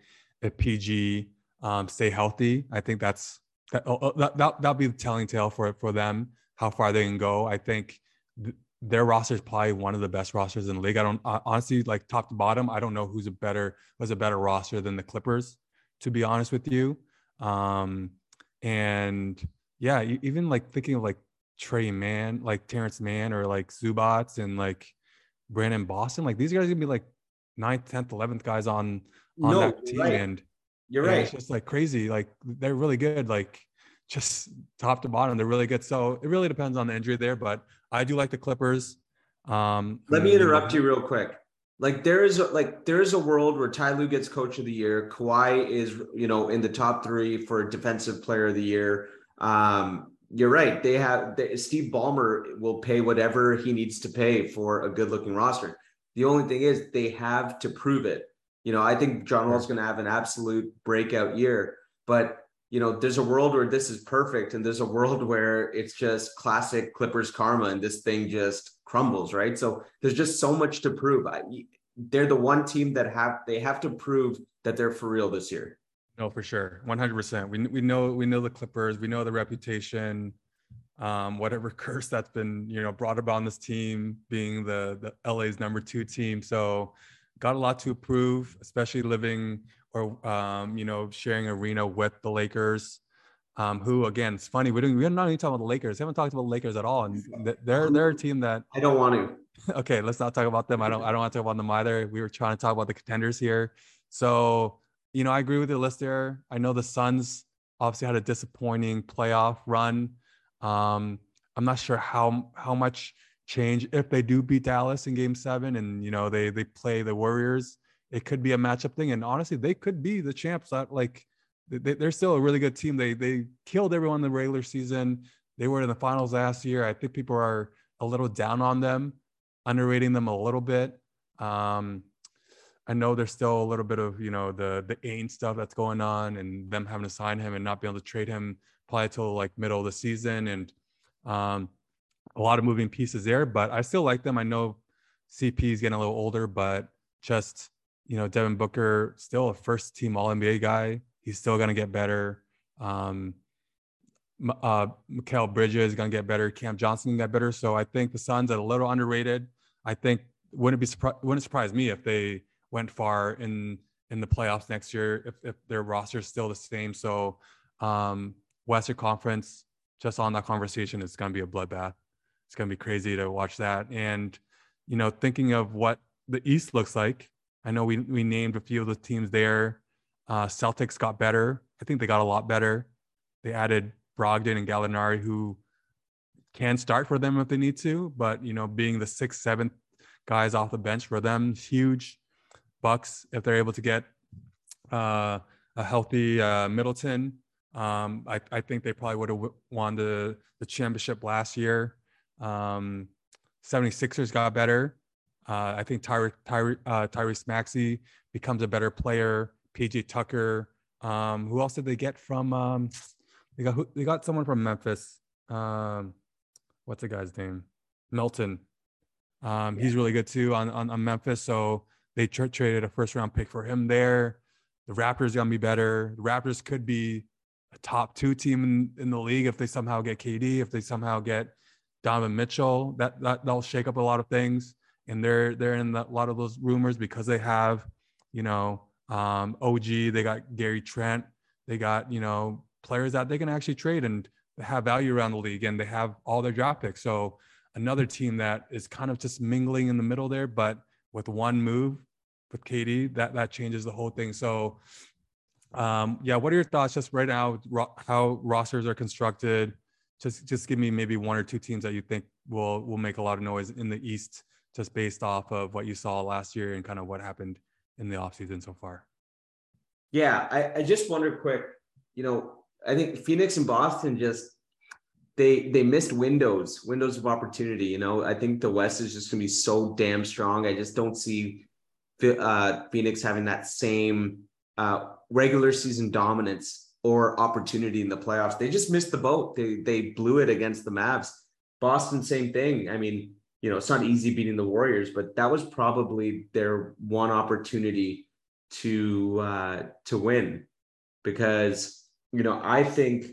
if PG um, stay healthy. I think that's that, oh, oh, that, that that'll be the telling tale for for them how far they can go. I think th- their roster is probably one of the best rosters in the league. I don't uh, honestly like top to bottom. I don't know who's a better was a better roster than the Clippers, to be honest with you. Um, and yeah, even like thinking of like Trey Mann, like Terance Mann, or like Zubac and like Brandon Boston, like these guys are gonna be like ninth, tenth, eleventh guys on on no, that team, right. and you're right. It's just like crazy. Like they're really good. Like just top to bottom, they're really good. So it really depends on the injury there, but I do like the Clippers. Um, Let me interrupt you real quick. Like there is a, like there is a world where Ty Lue gets Coach of the Year. Kawhi is you know in the top three for Defensive Player of the Year. Um, you're right. They have they, Steve Ballmer will pay whatever he needs to pay for a good looking roster. The only thing is they have to prove it. You know, I think John Wall's going to have an absolute breakout year, but you know, there's a world where this is perfect, and there's a world where it's just classic Clippers karma, and this thing just crumbles, right? So there's just so much to prove. I, they're the one team that have they have to prove that they're for real this year. No, for sure, 100. percent We we know we know the Clippers. We know the reputation. um, whatever curse that's been you know brought about on this team being the the LA's number two team. So got a lot to prove, especially living or um, you know sharing arena with the Lakers. Um, who again? It's funny we didn't we're not even talking about the Lakers. We haven't talked about the Lakers at all, and they're they're a team that I don't want to. Okay, let's not talk about them. I don't I don't want to talk about them either. We were trying to talk about the contenders here. So you know I agree with the list there. I know the Suns obviously had a disappointing playoff run. Um, I'm not sure how how much change if they do beat Dallas in Game Seven, and you know they they play the Warriors. It could be a matchup thing, and honestly, they could be the champs. That like they, they're still a really good team. They they killed everyone in the regular season. They were in the finals last year. I think people are a little down on them, underrating them a little bit. Um, I know there's still a little bit of you know the the Ayton stuff that's going on, and them having to sign him and not being able to trade him probably till like middle of the season, and um, a lot of moving pieces there. But I still like them. I know CP is getting a little older, but just you know Devin Booker still a first team All NBA guy. He's still going to get better. Um, uh, Mikal Bridges is going to get better. Cam Johnson get better. So I think the Suns are a little underrated. I think wouldn't be surpri- wouldn't surprise me if they went far in in the playoffs next year if, if their roster is still the same. So um, Western Conference, just on that conversation, it's going to be a bloodbath. It's going to be crazy to watch that. And you know, thinking of what the East looks like, I know we we named a few of the teams there. Uh, Celtics got better. I think they got a lot better. They added Brogdon and Gallinari, who can start for them if they need to, but you know, being the sixth, seventh guys off the bench for them, huge. Bucks if they're able to get uh, a healthy uh, Middleton. Um, I, I, think they probably would have won the, the championship last year. Um, 76ers got better. Uh, I think Tyre, Tyre, uh, Tyrese Maxey becomes a better player. PJ Tucker. Um, who else did they get from? Um, they got they got someone from Memphis. Um, what's the guy's name? Melton. Um, yeah. He's really good too on, on, on Memphis. So they tra- traded a first round pick for him there. The Raptors gonna be better. The Raptors could be a top two team in, in the league if they somehow get KD, if they somehow get Donovan Mitchell. That that that'll shake up a lot of things. And they're they're in the, a lot of those rumors because they have, you know, um, OG. They got Gary Trent. They got you know players that they can actually trade and have value around the league, and they have all their draft picks. So another team that is kind of just mingling in the middle there, but with one move with KD, that that changes the whole thing. So, um, yeah, what are your thoughts just right now? Ro- how rosters are constructed? Just just give me maybe one or two teams that you think will will make a lot of noise in the East, just based off of what you saw last year and kind of what happened in the offseason so far. Yeah, I, I just wonder quick, you know, I think Phoenix and Boston just they they missed windows windows of opportunity you know? I think the west is just to be so damn strong. I just don't see uh, phoenix having that same uh, regular season dominance or opportunity in the playoffs. They just missed the boat. They they blew it against the mavs. Boston same thing. I mean you know it's not easy beating the warriors but that was probably their one opportunity to uh to win because you know i think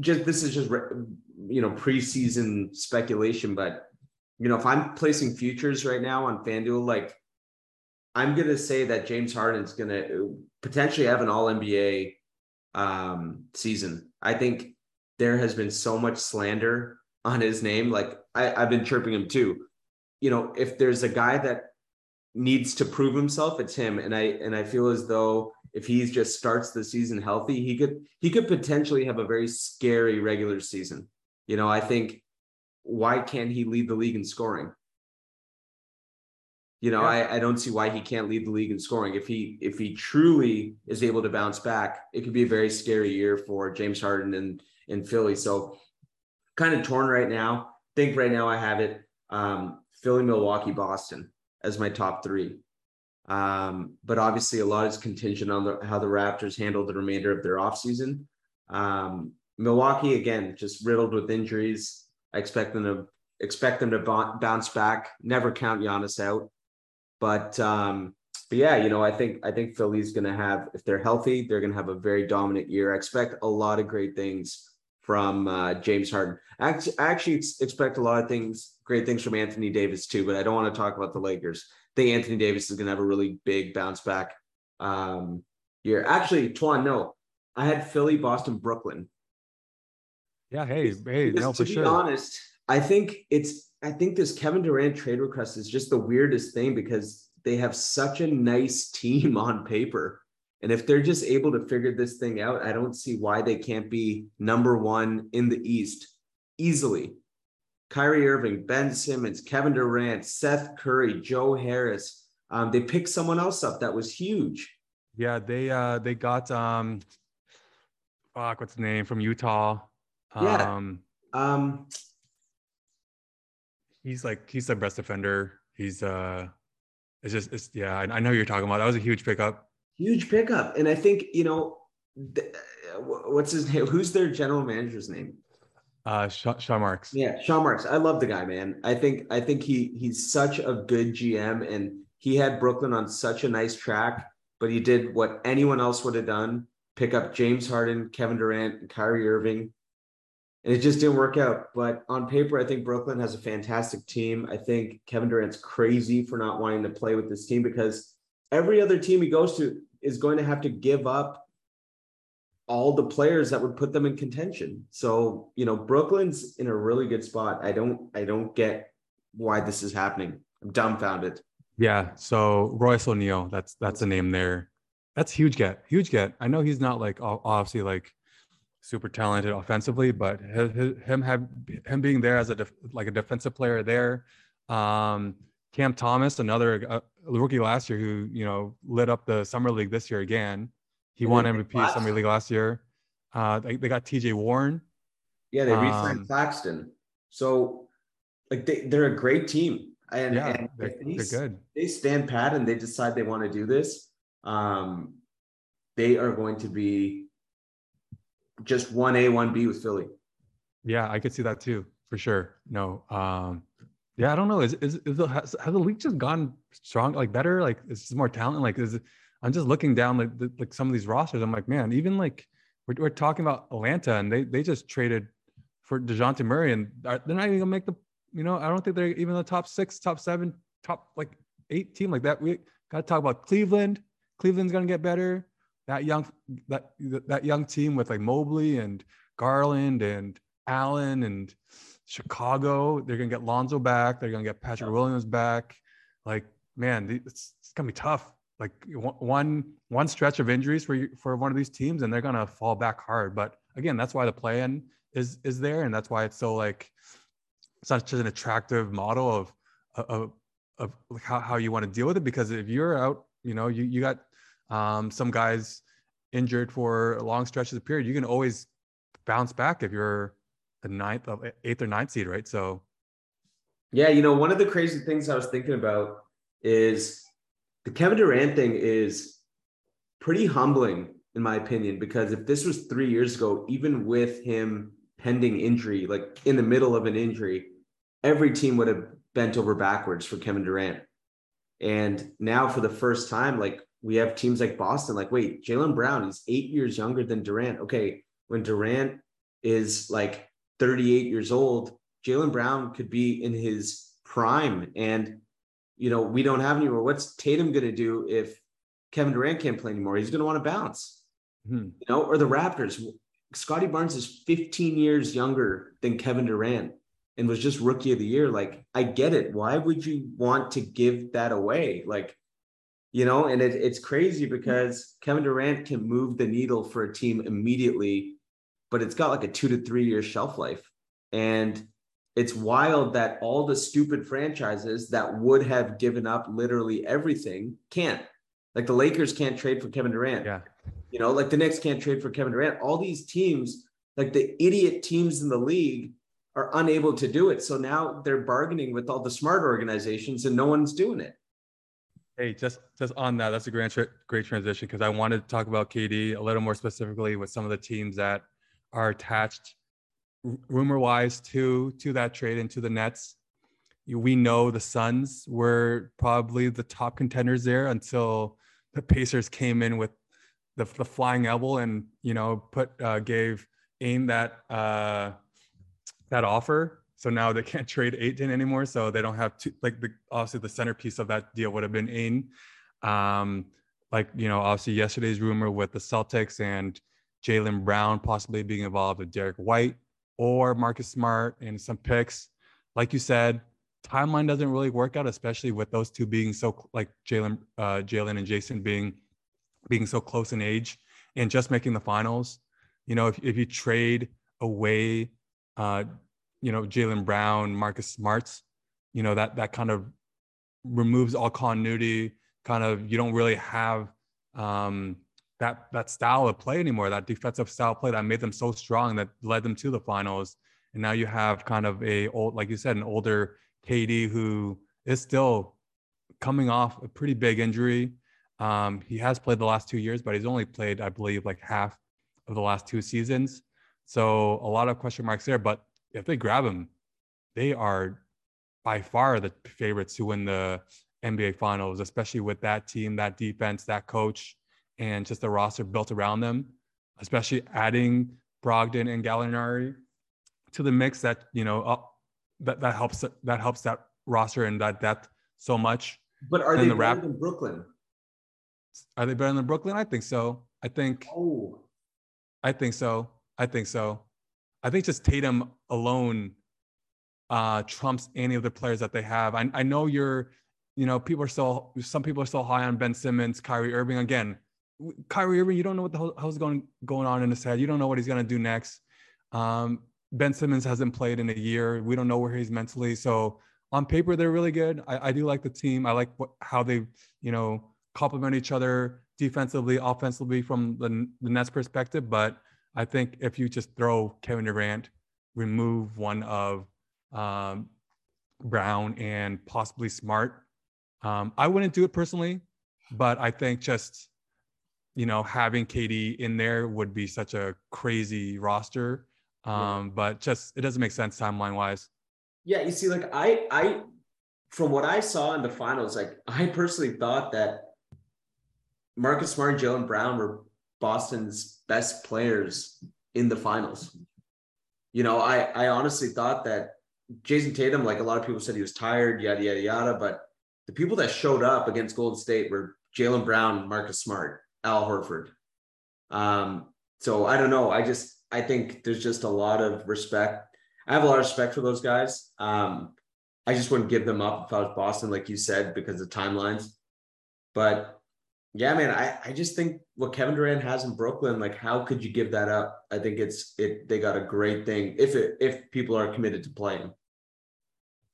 just this is just you know preseason speculation, but you know if I'm placing futures right now on FanDuel, like I'm gonna say that James Harden's gonna potentially have an All NBA um, season. I think there has been so much slander on his name. Like I, I've been chirping him too. You know, if there's a guy that needs to prove himself, it's him. And I and I feel as though if he just starts the season healthy, he could he could potentially have a very scary regular season. You know, I think why can't he lead the league in scoring? You know, yeah. I, I don't see why he can't lead the league in scoring. If he if he truly is able to bounce back, it could be a very scary year for James Harden and in Philly. So kind of torn right now. Think right now I have it um, Philly, Milwaukee, Boston as my top three. Um, but obviously, a lot is contingent on the, how the Raptors handle the remainder of their offseason. Um, Milwaukee, again, just riddled with injuries. I expect them to expect them to bounce back. Never count Giannis out. But um, but yeah, you know, I think I think Philly's going to have, if they're healthy, they're going to have a very dominant year. I expect a lot of great things from uh, James Harden. I actually, expect a lot of things, great things from Anthony Davis too, but I don't want to talk about the Lakers. I think Anthony Davis is going to have a really big bounce back um, year. Actually, Twan, no, I had Philly, Boston, Brooklyn. Yeah, hey, hey, no, to for sure. be honest, I think it's I think this Kevin Durant trade request is just the weirdest thing because they have such a nice team on paper. And if they're just able to figure this thing out, I don't see why they can't be number one in the East easily. Kyrie Irving, Ben Simmons, Kevin Durant, Seth Curry, Joe Harris. Um, they picked someone else up that was huge. Yeah, they uh they got um fuck, what's the name from Utah? Yeah. Um, um he's like he's the best defender. He's uh it's just it's yeah, I, I know you're talking about. That was a huge pickup. Huge pickup. And I think, you know, th- what's his name? Who's their general manager's name? Uh, Sean, Sean Marks. Yeah, Sean Marks. I love the guy, man. I think I think he he's such a good GM, and he had Brooklyn on such a nice track. But he did what anyone else would have done: pick up James Harden, Kevin Durant, and Kyrie Irving, and it just didn't work out. But on paper, I think Brooklyn has a fantastic team. I think Kevin Durant's crazy for not wanting to play with this team because every other team he goes to is going to have to give up all the players that would put them in contention. So, you know, Brooklyn's in a really good spot. I don't I don't get why this is happening. I'm dumbfounded. Yeah. So Royce O'Neale, that's that's a name there. That's huge get. Huge get. I know he's not like obviously like super talented offensively, but him have him being there as a def, like a defensive player there. Um, Cam Thomas, another uh, rookie last year who you know lit up the summer league this year again. He won MVP of the Summer League last year. Uh, they, they got TJ Warren. Yeah, they re-signed um, Claxton. So, like, they, they're a great team. And, yeah, and they're, they, they're good. They stand pat and they decide they want to do this. Um, they are going to be just one A, one B with Philly. Yeah, I could see that too, for sure. No, um, yeah, I don't know. Is is, is the, has, has the league just gone strong, like better? Like, is more talent? Like, is I'm just looking down like the, like some of these rosters. I'm like, man, even like we're, we're talking about Atlanta, and they they just traded for Dejounte Murray, and they're not even gonna make the. You know, I don't think they're even the top six, top seven, top like eight team like that. We got to talk about Cleveland. Cleveland's gonna get better. That young that that young team with like Mobley and Garland and Allen and Chicago. They're gonna get Lonzo back. They're gonna get Patrick Williams back. Like man, it's, it's gonna be tough like one one stretch of injuries for for one of these teams and they're going to fall back hard but again that's why the plan is is there and that's why it's so like such an attractive model of of of how, how you want to deal with it because if you're out you know you you got um, some guys injured for long stretches of period you can always bounce back if you're the ninth of uh, eighth or ninth seed right so yeah you know one of the crazy things i was thinking about is the Kevin Durant thing is pretty humbling, in my opinion, because if this was three years ago, even with him pending injury, like in the middle of an injury, every team would have bent over backwards for Kevin Durant. And now, for the first time, like we have teams like Boston, like, wait, Jaylen Brown is eight years younger than Durant. Okay, when Durant is like 38 years old, Jaylen Brown could be in his prime. And you know, we don't have anymore. What's Tatum going to do if Kevin Durant can't play anymore? He's going to want to bounce, hmm you know, or the Raptors. Scottie Barnes is 15 years younger than Kevin Durant and was just rookie of the year. Like, I get it. Why would you want to give that away? Like, you know, and it, it's crazy because Kevin Durant can move the needle for a team immediately, but it's got like a two to three year shelf life. And it's wild that all the stupid franchises that would have given up literally everything can't. Like the Lakers can't trade for Kevin Durant. Yeah. You know, like the Knicks can't trade for Kevin Durant. All these teams, like the idiot teams in the league, are unable to do it. So now they're bargaining with all the smart organizations and no one's doing it. Hey, just just on that, that's a great great transition because I wanted to talk about KD a little more specifically with some of the teams that are attached rumor wise to to that trade into the Nets. We know the Suns were probably the top contenders there until the Pacers came in with the, the flying elbow and you know put uh, gave Ayton that uh, that offer. So now they can't trade Ayton anymore. So they don't have to like the obviously the centerpiece of that deal would have been Ayton. Um, like you know, obviously yesterday's rumor with the Celtics and Jaylen Brown possibly being involved with Derrick White or Marcus Smart and some picks. Like you said, timeline doesn't really work out, especially with those two being so like Jaylen, uh, Jaylen and Jayson being being so close in age and just making the finals. You know, if, if you trade away, uh, you know, Jaylen Brown, Marcus Smarts, you know, that that kind of removes all continuity. Kind of, you don't really have um, that that style of play anymore. That defensive style play that made them so strong that led them to the finals. And now you have kind of a old, like you said, an older KD who is still coming off a pretty big injury. Um, he has played the last two years, but he's only played, I believe, like half of the last two seasons. So a lot of question marks there. But if they grab him, they are by far the favorites to win the NBA Finals, especially with that team, that defense, that coach, and just the roster built around them. Especially adding Brogdon and Gallinari to the mix. That you know uh, that that helps that helps that roster and that depth so much. But are and they the better rap- than Brooklyn? Are they better than Brooklyn? I think so. I think. Oh. I think so. I think so. I think just Tatum alone uh, trumps any of the players that they have. I, I know you're, you know, people are still, some people are still high on Ben Simmons, Kyrie Irving. Again, Kyrie Irving, you don't know what the hell, hell's going going on in his head. You don't know what he's gonna do next. Um, ben Simmons hasn't played in a year. We don't know where he's mentally. So on paper, they're really good. I, I do like the team. I like what, how they, you know, complement each other defensively, offensively from the, the Nets perspective. But I think if you just throw Kevin Durant, remove one of um, Brown and possibly Smart, um, I wouldn't do it personally. But I think just you know having KD in there would be such a crazy roster. Um, yeah. But just it doesn't make sense timeline wise. Yeah, you see, like I, I, from what I saw in the finals, like I personally thought that Marcus Smart Joe, and Brown were Boston's best players in the finals. You know, I I honestly thought that Jayson Tatum, like a lot of people said he was tired, yada yada yada, but the people that showed up against Golden State were Jaylen Brown, Marcus Smart, Al Horford. Um, so I don't know. I just I think there's just a lot of respect. I have a lot of respect for those guys. Um, I just wouldn't give them up if I was Boston, like you said, because of timelines. But yeah, man, I, I just think what Kevin Durant has in Brooklyn, like how could you give that up? I think it's it they got a great thing if it if people are committed to playing.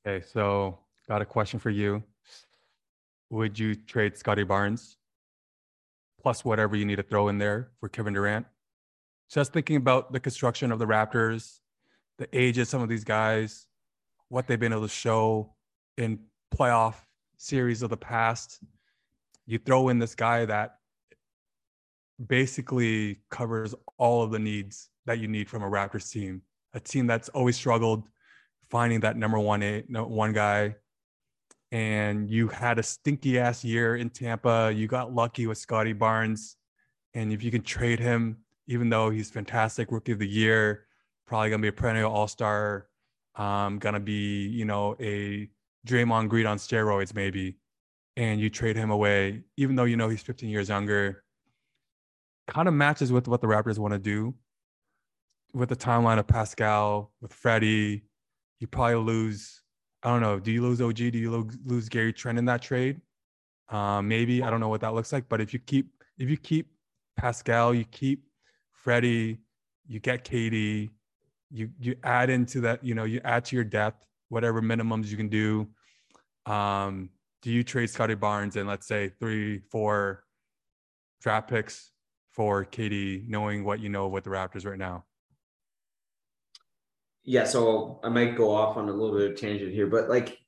Okay, so got a question for you. Would you trade Scottie Barnes plus whatever you need to throw in there for Kevin Durant? Just thinking about the construction of the Raptors, the age of some of these guys, what they've been able to show in playoff series of the past you throw in this guy that basically covers all of the needs that you need from a Raptors team, a team that's always struggled finding that number one eight, one guy. And you had a stinky ass year in Tampa. You got lucky with Scottie Barnes. And if you can trade him, even though he's fantastic, rookie of the year, probably gonna be a perennial all star, um, gonna be, you know, a Draymond Green on steroids, maybe and you trade him away, even though you know he's 15 years younger, kind of matches with what the Raptors want to do. With the timeline of Pascal, with Freddie, you probably lose. I don't know. Do you lose OG? Do you lose Gary Trent in that trade? Uh, maybe I don't know what that looks like. But if you keep if you keep Pascal, you keep Freddie, you get KD, you you add into that. You know, you add to your depth whatever minimums you can do. Um, do you trade Scottie Barnes and let's say three, four draft picks for KD, knowing what you know with the Raptors right now? Yeah, so I might go off on a little bit of tangent here, but like,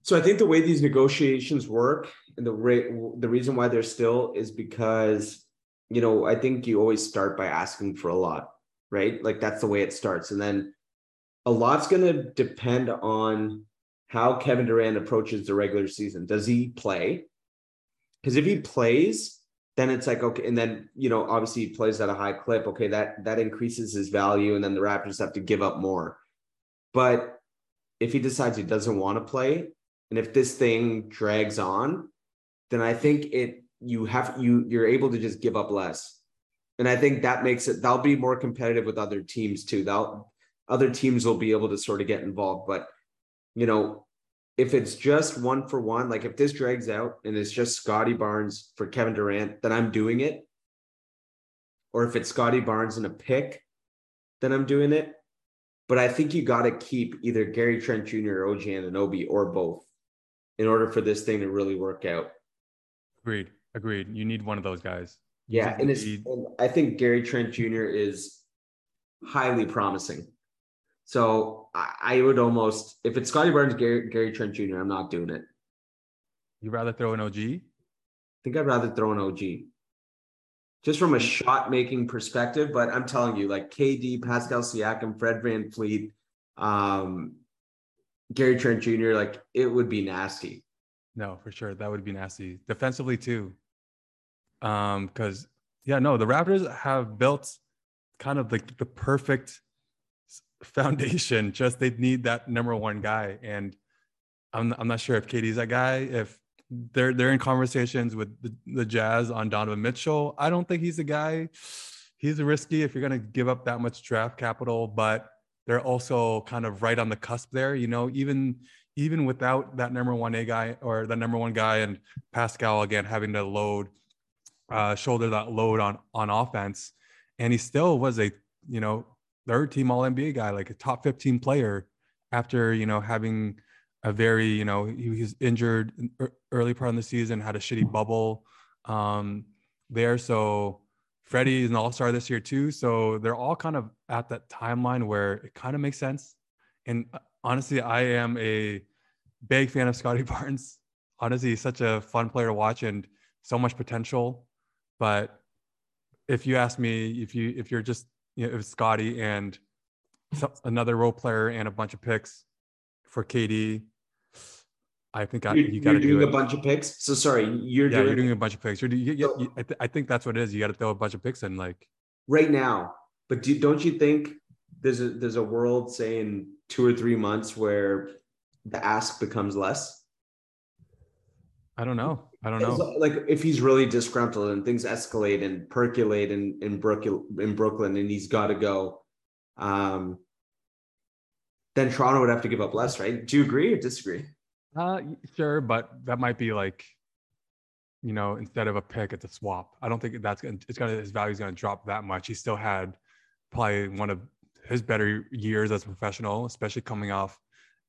so I think the way these negotiations work and the rate, the reason why they're still is because, you know, I think you always start by asking for a lot, right? Like that's the way it starts, and then a lot's going to depend on how Kevin Durant approaches the regular season. Does he play? Because if he plays, then it's like okay, and then you know obviously he plays at a high clip. Okay, that that increases his value, and then the Raptors have to give up more. But if he decides he doesn't want to play, and if this thing drags on, then I think it you have you you're able to just give up less. And I think that makes it that'll be more competitive with other teams too. That other teams will be able to sort of get involved. But you know, if it's just one for one, like if this drags out and it's just Scottie Barnes for Kevin Durant, then I'm doing it. Or if it's Scottie Barnes and a pick, then I'm doing it. But I think you got to keep either Gary Trent Jr. or OG Anunoby or both in order for this thing to really work out. Agreed. Agreed. You need one of those guys. Yeah, and, it's, and I think Gary Trent Jr. is highly promising. So I, I would almost, if it's Scottie Barnes, Gary, Gary Trent Jr., I'm not doing it. You'd rather throw an OG? I think I'd rather throw an OG. Just from a shot making perspective, but I'm telling you, like KD, Pascal Siakam, Fred VanVleet, um, Gary Trent Jr., like it would be nasty. No, for sure. That would be nasty. Defensively too. Um, because yeah, no, the Raptors have built kind of like the perfect foundation. Just they need that number one guy, and I'm I'm not sure if KD's that guy. If they're they're in conversations with the, the Jazz on Donovan Mitchell, I don't think he's the guy. He's risky if you're gonna give up that much draft capital, but they're also kind of right on the cusp there. You know, even even without that number one A guy or the number one guy and Pascal again having to load uh, shoulder that load on on offense, and he still was a you know third team All NBA guy, like a top 15 player after, you know, having a very, you know, he was injured early part of the season, had a shitty bubble um, there. So Freddie is an all star this year too. So they're all kind of at that timeline where it kind of makes sense. And uh, honestly, I am a big fan of Scottie Barnes. Honestly, he's such a fun player to watch and so much potential. But if you ask me, if you if you're just you know, it was Scottie and another role player and a bunch of picks for KD. I think I, you got to do a bunch of picks. So sorry, you're yeah, doing you're doing a bunch of picks. You're, you, you, you, I, th- I, think that's what it is. You got to throw a bunch of picks in, like right now. But do, don't you think there's a there's a world, say in two or three months, where the ask becomes less? I don't know. I don't know. Like if he's really disgruntled and things escalate and percolate in in Brooklyn, in Brooklyn, and he's got to go, um, then Toronto would have to give up less, right? Do you agree or disagree? Uh, sure, but that might be like, you know, instead of a pick, it's a swap. I don't think that's gonna. It's gonna his value is gonna drop that much. He still had probably one of his better years as a professional, especially coming off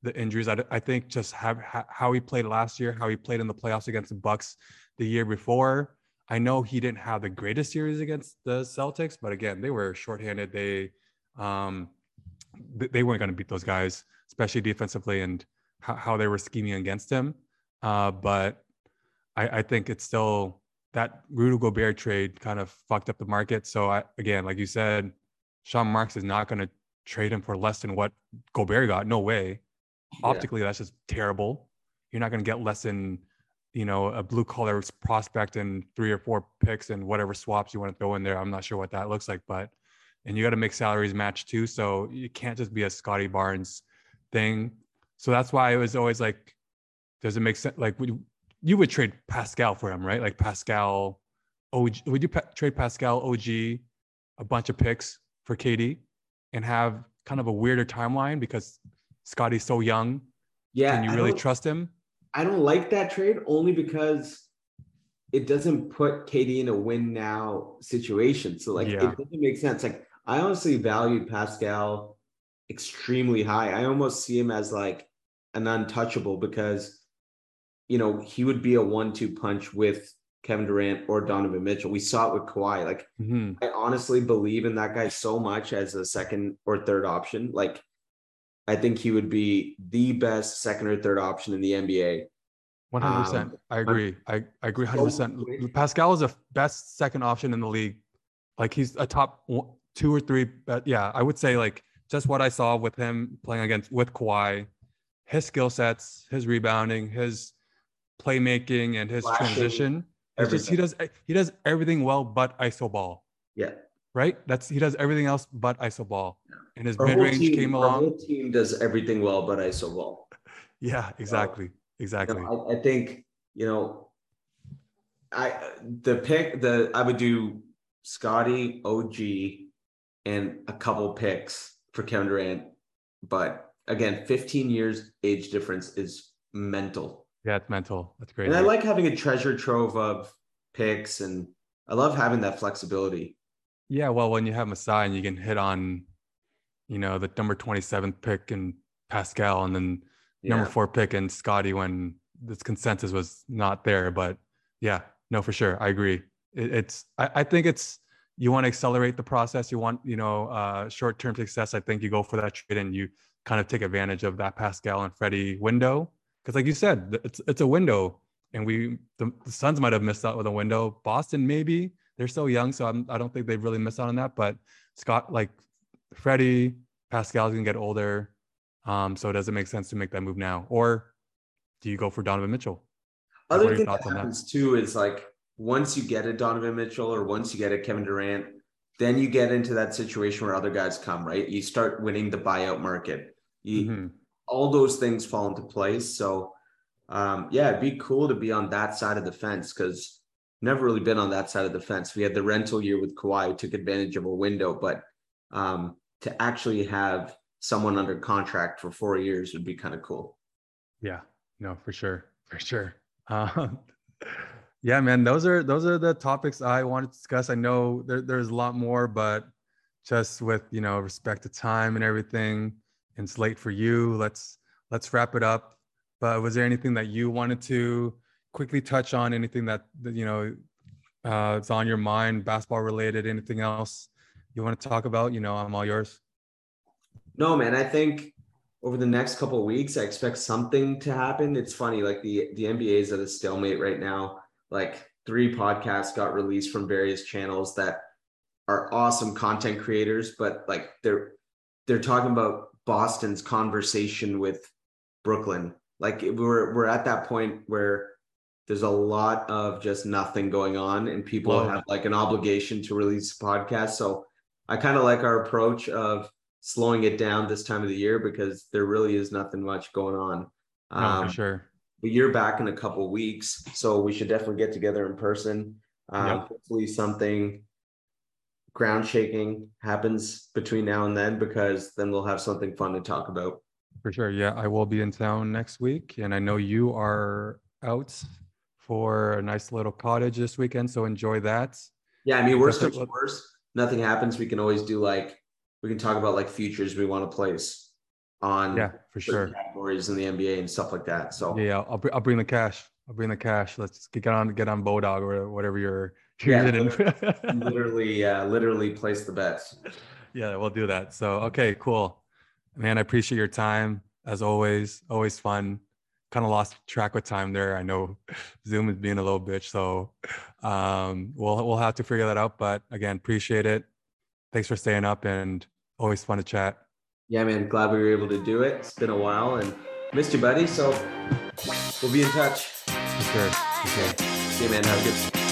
the injuries. I, I think just have, how he played last year, how he played in the playoffs against the Bucks the year before. I know he didn't have the greatest series against the Celtics, but again, they were shorthanded. They um, they weren't going to beat those guys, especially defensively, and how, how they were scheming against him. Uh, but I, I think it's still that Rudy Gobert trade kind of fucked up the market. So I, again, like you said, Sean Marks is not going to trade him for less than what Gobert got. No way optically yeah. that's just terrible. You're not going to get less than you know a blue collar prospect and three or four picks and whatever swaps you want to throw in there. I'm not sure what that looks like, but and you got to make salaries match too. So you can't just be a Scottie Barnes thing. So that's why it was always like, does it make sense? Like, would you, you would trade Pascal for him, right? Like Pascal, OG, would you pa- trade Pascal, OG, a bunch of picks for KD and have kind of a weirder timeline because Scottie's so young. Yeah. Can you really trust him? I don't like that trade only because it doesn't put KD in a win now situation. So like yeah. it doesn't make sense. Like I honestly valued Pascal extremely high. I almost see him as like an untouchable because you know he would be a one-two punch with Kevin Durant or Donovan Mitchell. We saw it with Kawhi. Like mm-hmm. I honestly believe in that guy so much as a second or third option. Like I think he would be the best second or third option in the NBA. 100%. Um, I agree. I, I agree 100%. Pascal is a best second option in the league. Like he's a top one, two or three. But yeah, I would say like just what I saw with him playing against with Kawhi, his skill sets, his rebounding, his playmaking, and his Flashing. transition. Just he does he does everything well but iso ball. Yeah. Right? That's he does everything else but iso ball. And his Our mid range team- came our along. whole team does everything well, but iso ball. Yeah, exactly. You Exactly. know, I, I think you know, I the pick the I would do Scottie, OG, and a couple picks for Kevin Durant, but again, 15 years age difference is mental. Yeah, it's mental. That's great. And I like having a treasure trove of picks, and I love having that flexibility. Yeah, well, when you have Masai and you can hit on, you know, the number 27th pick and Pascal and then number four pick and Scottie when this consensus was not there. But yeah, no, for sure. I agree. It, it's, I, I think it's, you want to accelerate the process. You want, you know, uh, short term success. I think you go for that trade and you kind of take advantage of that Pascal and Freddie window. Cause like you said, it's, it's a window and we, the, the Suns might have missed out with a window. Boston, maybe they're so young. So I'm, I don't think they've really missed out on that. But Scott, like Freddie, Pascal's gonna get older. Um, so does it make sense to make that move now? Or do you go for Donovan Mitchell? Like, what are Other thing that on that? too is like once you get a Donovan Mitchell or once you get a Kevin Durant, then you get into that situation where other guys come, right? You start winning the buyout market. You, Mhm. All those things fall into place. So, um, yeah, it'd be cool to be on that side of the fence because never really been on that side of the fence. We had the rental year with Kawhi, took advantage of a window, but um, to actually have someone under contract for four years would be kind of cool. Yeah, no, for sure, for sure. Um, yeah, man, those are those are the topics I wanted to discuss. I know there, there's a lot more, but just with you know respect to time and everything, and it's late for you. Let's let's wrap it up. But was there anything that you wanted to quickly touch on? Anything that that, you know uh, on your mind, basketball related? Anything else you want to talk about? You know, I'm all yours. No, man, I think over the next couple of weeks, I expect something to happen. It's funny, like the the NBA is at a stalemate right now. Like three podcasts got released from various channels that are awesome content creators, but like they're they're talking about Boston's conversation with Brooklyn. Like we're we're at that point where there's a lot of just nothing going on, and people have like an obligation to release a podcast. So I kind of like our approach of slowing it down this time of the year because there really is nothing much going on. No, Um, for sure. but you're back in a couple weeks, so we should definitely get together in person. Um, Yep. Hopefully, something ground shaking happens between now and then because then we'll have something fun to talk about. For sure. Yeah, I will be in town next week, and I know you are out for a nice little cottage this weekend. So enjoy that. Yeah, I mean, worst comes to worst, nothing happens. We can always do like we can talk about like futures we want to place on Yeah, for sure. categories in the NBA and stuff like that. So Yeah, I'll, I'll bring the cash. I'll bring the cash. Let's get on get on Bodog or whatever you're, you're Yeah, using. literally, uh, literally place the bets. yeah, we'll do that. So okay, cool, man. I appreciate your time as always. Always fun. Kind of lost track with time there. I know Zoom is being a little bitch, so um, we'll we'll have to figure that out. But again, appreciate it. Thanks for staying up and always fun to chat. Yeah, man. Glad we were able to do it. It's been a while and missed you, buddy. So we'll be in touch. For sure. For sure. See you, man. Have a good.